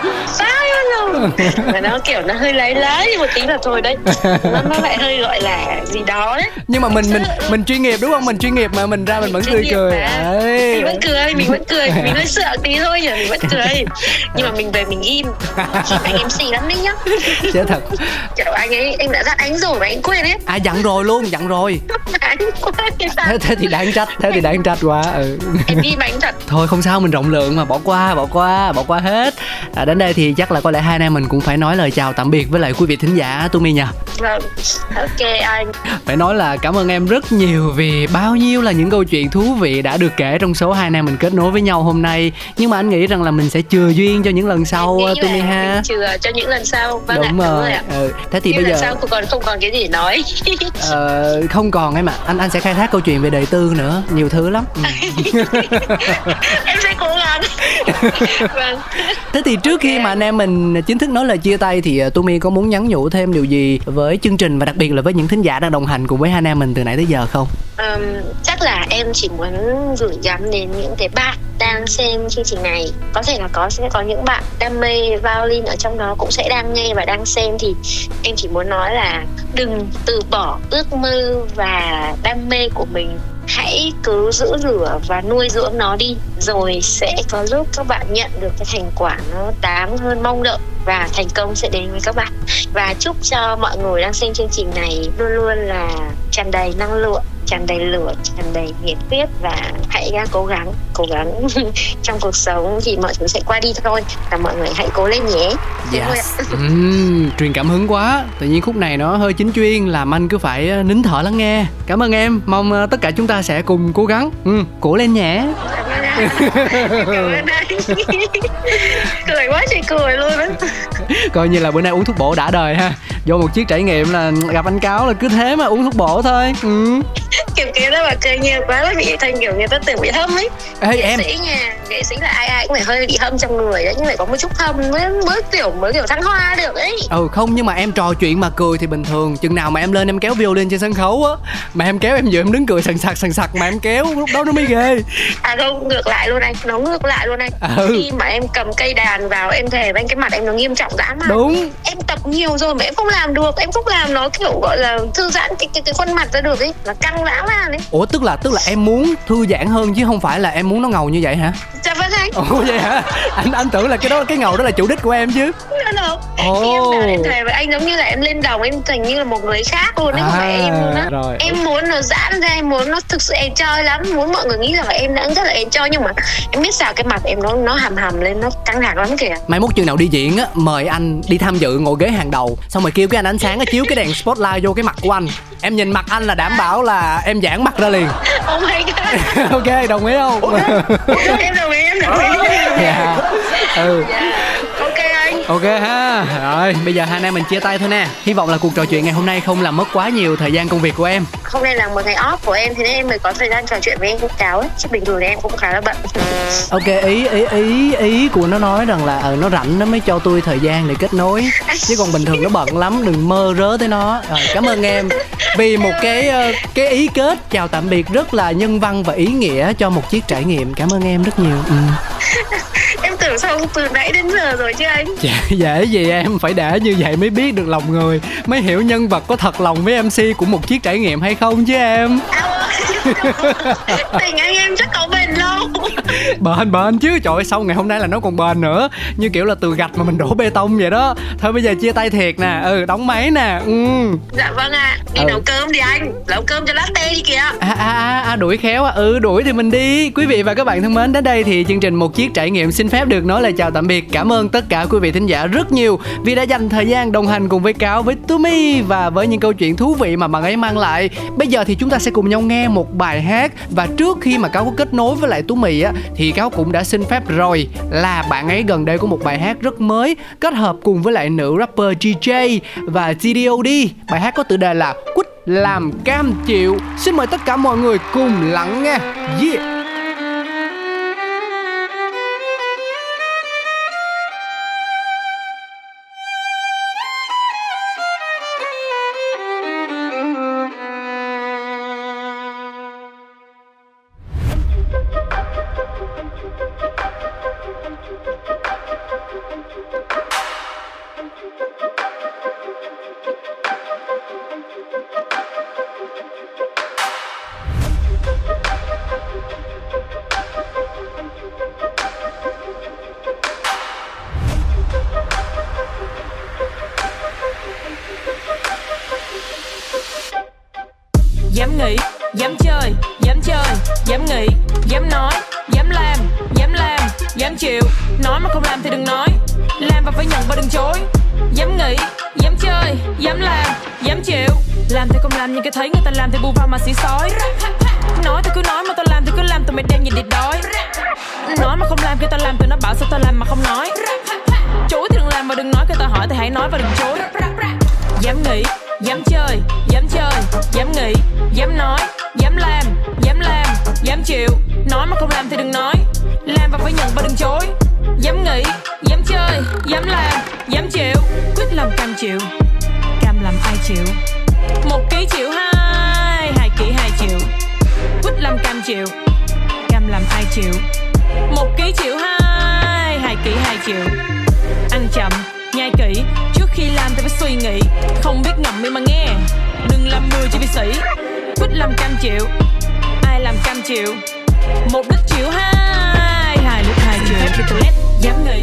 [SPEAKER 2] mà nó kiểu nó hơi lấy lá như một tí là thôi đấy. Nó, nó lại hơi gọi là gì đó đấy.
[SPEAKER 1] Nhưng mà mình mình mình chuyên nghiệp đúng không? Mình chuyên nghiệp mà mình ra mình, vẫn tươi cười
[SPEAKER 2] Đấy. mình vẫn cười mình vẫn cười mình hơi sợ tí thôi nhưng mình vẫn cười. Nhưng mà mình về mình im. Anh mc lắm đấy nhá.
[SPEAKER 1] Chết thật.
[SPEAKER 2] Kiểu anh ấy em đã dặn anh rồi mà anh quên ấy.
[SPEAKER 1] À dặn rồi luôn dặn rồi. Anh thế, thế thì đáng trách thế thì đáng trách quá ừ.
[SPEAKER 2] em đi bánh thật.
[SPEAKER 1] Thôi không sao mình rộng lượng mà bỏ qua bỏ qua bỏ qua hết. À, đến đây thì chắc là có lẽ hai em mình cũng phải nói lời chào tạm biệt với lại quý vị thính giả Tumi nha.
[SPEAKER 2] Vâng ok anh.
[SPEAKER 1] Phải nói là cảm ơn em rất nhiều vì bao nhiêu là những câu chuyện thú vị đã được kể trong số hai anh em mình kết nối với nhau hôm nay. Nhưng mà anh nghĩ rằng là mình sẽ chừa duyên cho những lần sau Tumi ha.
[SPEAKER 2] chừa cho những lần sau.
[SPEAKER 1] Vâng đúng
[SPEAKER 2] ạ,
[SPEAKER 1] rồi ừ. thế thì
[SPEAKER 2] những
[SPEAKER 1] bây
[SPEAKER 2] giờ sau còn không còn cái gì nói.
[SPEAKER 1] Ờ, không còn em ạ. Anh anh sẽ khai thác câu chuyện về đời tư nữa. Nhiều thứ lắm. Ừ.
[SPEAKER 2] em sẽ cố gắng.
[SPEAKER 1] Vâng. Thế thì trước khi mà anh. em mình chính thức nói lời chia tay thì à, Tumi có muốn nhắn nhủ thêm điều gì với chương trình và đặc biệt là với những thính giả đang đồng hành cùng với hai mình từ nãy tới giờ không?
[SPEAKER 2] Um, chắc là em chỉ muốn gửi gắm đến những cái bạn đang xem chương trình này. Có thể là có sẽ có những bạn đam mê violin ở trong đó cũng sẽ đang nghe và đang xem thì em chỉ muốn nói là đừng từ bỏ ước mơ và đam mê của mình hãy cứ giữ lửa và nuôi dưỡng nó đi, rồi sẽ có lúc các bạn nhận được cái thành quả nó đáng hơn mong đợi và thành công sẽ đến với các bạn. Và chúc cho mọi người đang xem chương trình này luôn luôn là tràn đầy năng lượng tràn đầy lửa tràn đầy nhiệt huyết và hãy cố gắng cố gắng trong cuộc sống thì mọi thứ sẽ qua đi thôi và mọi người hãy cố lên nhé.
[SPEAKER 1] Yes. uhm, truyền cảm hứng quá. Tự nhiên khúc này nó hơi chính chuyên làm anh cứ phải ờ, nín thở lắng nghe. Cảm ơn em. Mong ờ, tất cả chúng ta sẽ cùng cố gắng. Ừ, cố lên nhé.
[SPEAKER 2] Cười quá chị cười luôn á.
[SPEAKER 1] Coi như là bữa nay uống thuốc bổ đã đời ha. Vô một chiếc trải nghiệm là gặp anh cáo là cứ thế mà uống thuốc bổ thôi. Ừ
[SPEAKER 2] kiểu kiểu đó mà cười nhiều quá nó bị thành kiểu người ta tưởng bị hâm ấy. Ê, nghệ em sĩ nha nghệ sĩ là ai ai cũng phải hơi bị hâm trong người ấy nhưng phải có một chút hâm mới mới kiểu mới kiểu thăng hoa được ấy.
[SPEAKER 1] Ừ không nhưng mà em trò chuyện mà cười thì bình thường. Chừng nào mà em lên em kéo violin trên sân khấu á mà em kéo em vừa em đứng cười sần sặc sần sặc mà em kéo lúc đó nó mới ghê.
[SPEAKER 2] À không ngược lại luôn anh nó ngược lại luôn anh. Ừ. khi mà em cầm cây đàn vào em thề với anh cái mặt em nó nghiêm trọng dã man.
[SPEAKER 1] Đúng.
[SPEAKER 2] Em tập nhiều rồi mà em không làm được em không làm nó kiểu gọi là thư giãn cái cái, cái khuôn mặt ra được ấy là căng dã man ấy
[SPEAKER 1] ủa tức là tức là em muốn thư giãn hơn chứ không phải là em muốn nó ngầu như vậy hả?
[SPEAKER 2] Dạ vâng anh.
[SPEAKER 1] Ồ vậy hả? Anh anh tưởng là cái đó cái ngầu đó là chủ đích của em chứ.
[SPEAKER 2] Đâu ồ khi em bảo em thề với anh giống như là em lên đồng em thành như là một người khác luôn đấy à, không phải em luôn á. rồi. em muốn nó giãn ra em muốn nó thực sự enjoy lắm. Muốn mọi người nghĩ rằng là em đã rất là enjoy nhưng mà em biết sao cái mặt em nó nó hầm hầm lên nó căng thẳng lắm kìa.
[SPEAKER 1] Mai mốt chừng nào đi diễn á mời anh đi tham dự ngồi ghế hàng đầu xong rồi kêu cái anh ánh sáng nó chiếu cái đèn spotlight vô cái mặt của anh. Em nhìn mặt anh là đảm bảo là em giãn mặt ra liền.
[SPEAKER 2] Oh my god.
[SPEAKER 1] Ok đồng ý không?
[SPEAKER 2] Em đồng ý em đồng ý.
[SPEAKER 1] Dạ. Ừ.
[SPEAKER 2] Yeah
[SPEAKER 1] ok ha. Rồi bây giờ hai anh em mình chia tay thôi nè. Hy vọng là cuộc trò chuyện ngày hôm nay không làm mất quá nhiều thời gian công việc của em.
[SPEAKER 2] Hôm nay là một ngày off của em thế nên em mới có thời gian trò chuyện với em cũng cáo ấy. Chứ bình thường thì em cũng khá là bận.
[SPEAKER 1] Ok ý ý ý ý của nó nói rằng là ờ nó rảnh nó mới cho tôi thời gian để kết nối. Chứ còn bình thường nó bận lắm đừng mơ rớ tới nó. Rồi cảm ơn em. Vì một cái ờ, cái ý kết chào tạm biệt rất là nhân văn và ý nghĩa cho một chiếc trải nghiệm. Cảm ơn em rất nhiều. Ừ
[SPEAKER 2] tưởng xong từ nãy đến giờ rồi chứ anh?
[SPEAKER 1] Dạ dễ gì em phải để như vậy mới biết được lòng người. Mới hiểu nhân vật có thật lòng với mc của một chiếc trải nghiệm hay không chứ em.
[SPEAKER 2] Tình anh em chắc có bền lâu
[SPEAKER 1] bền bền chứ. Trời ơi sau ngày hôm nay là nó còn bền nữa. Như kiểu là từ gạch mà mình đổ bê tông vậy đó. Thôi bây giờ chia tay thiệt nè. Ừ đóng máy nè. Ừ.
[SPEAKER 2] Dạ vâng ạ. À. đi ừ. nấu cơm đi anh. Nấu cơm cho latte đi kìa.
[SPEAKER 1] À à à, à đuổi khéo à. Ừ đuổi thì mình đi. Quý vị và các bạn thân mến đến đây thì chương trình một chiếc trải nghiệm xin phép được nói lời chào tạm biệt. Cảm ơn tất cả quý vị thính giả rất nhiều vì đã dành thời gian đồng hành cùng với cáo với Tumi và với những câu chuyện thú vị mà bạn ấy mang lại. Bây giờ thì chúng ta sẽ cùng nhau nghe một bài hát và trước khi mà cáo có kết nối với lại tú mì á thì cáo cũng đã xin phép rồi. Là bạn ấy gần đây có một bài hát rất mới, kết hợp cùng với lại nữ rapper GJ và GDOD bài hát có tựa đề là quýt làm cam chịu. Xin mời tất cả mọi người cùng lắng nghe. Yeah.
[SPEAKER 3] Phải nhận và đừng chối. Dám nghĩ, dám chơi, dám làm, dám chịu. Quyết làm cam chịu, cam làm ai chịu? Một ký chịu hai hai ký hai chịu. Quyết làm cam chịu, cam làm ai chịu? Một ký chịu hai hai ký hai chịu. Ăn chậm, nhai kỹ, trước khi làm thì phải suy nghĩ. Không biết ngậm miệng mà nghe, đừng làm mưa chỉ vì sĩ quyết làm cam chịu, ai làm cam chịu? Một đích chịu hai triple S dám nghĩ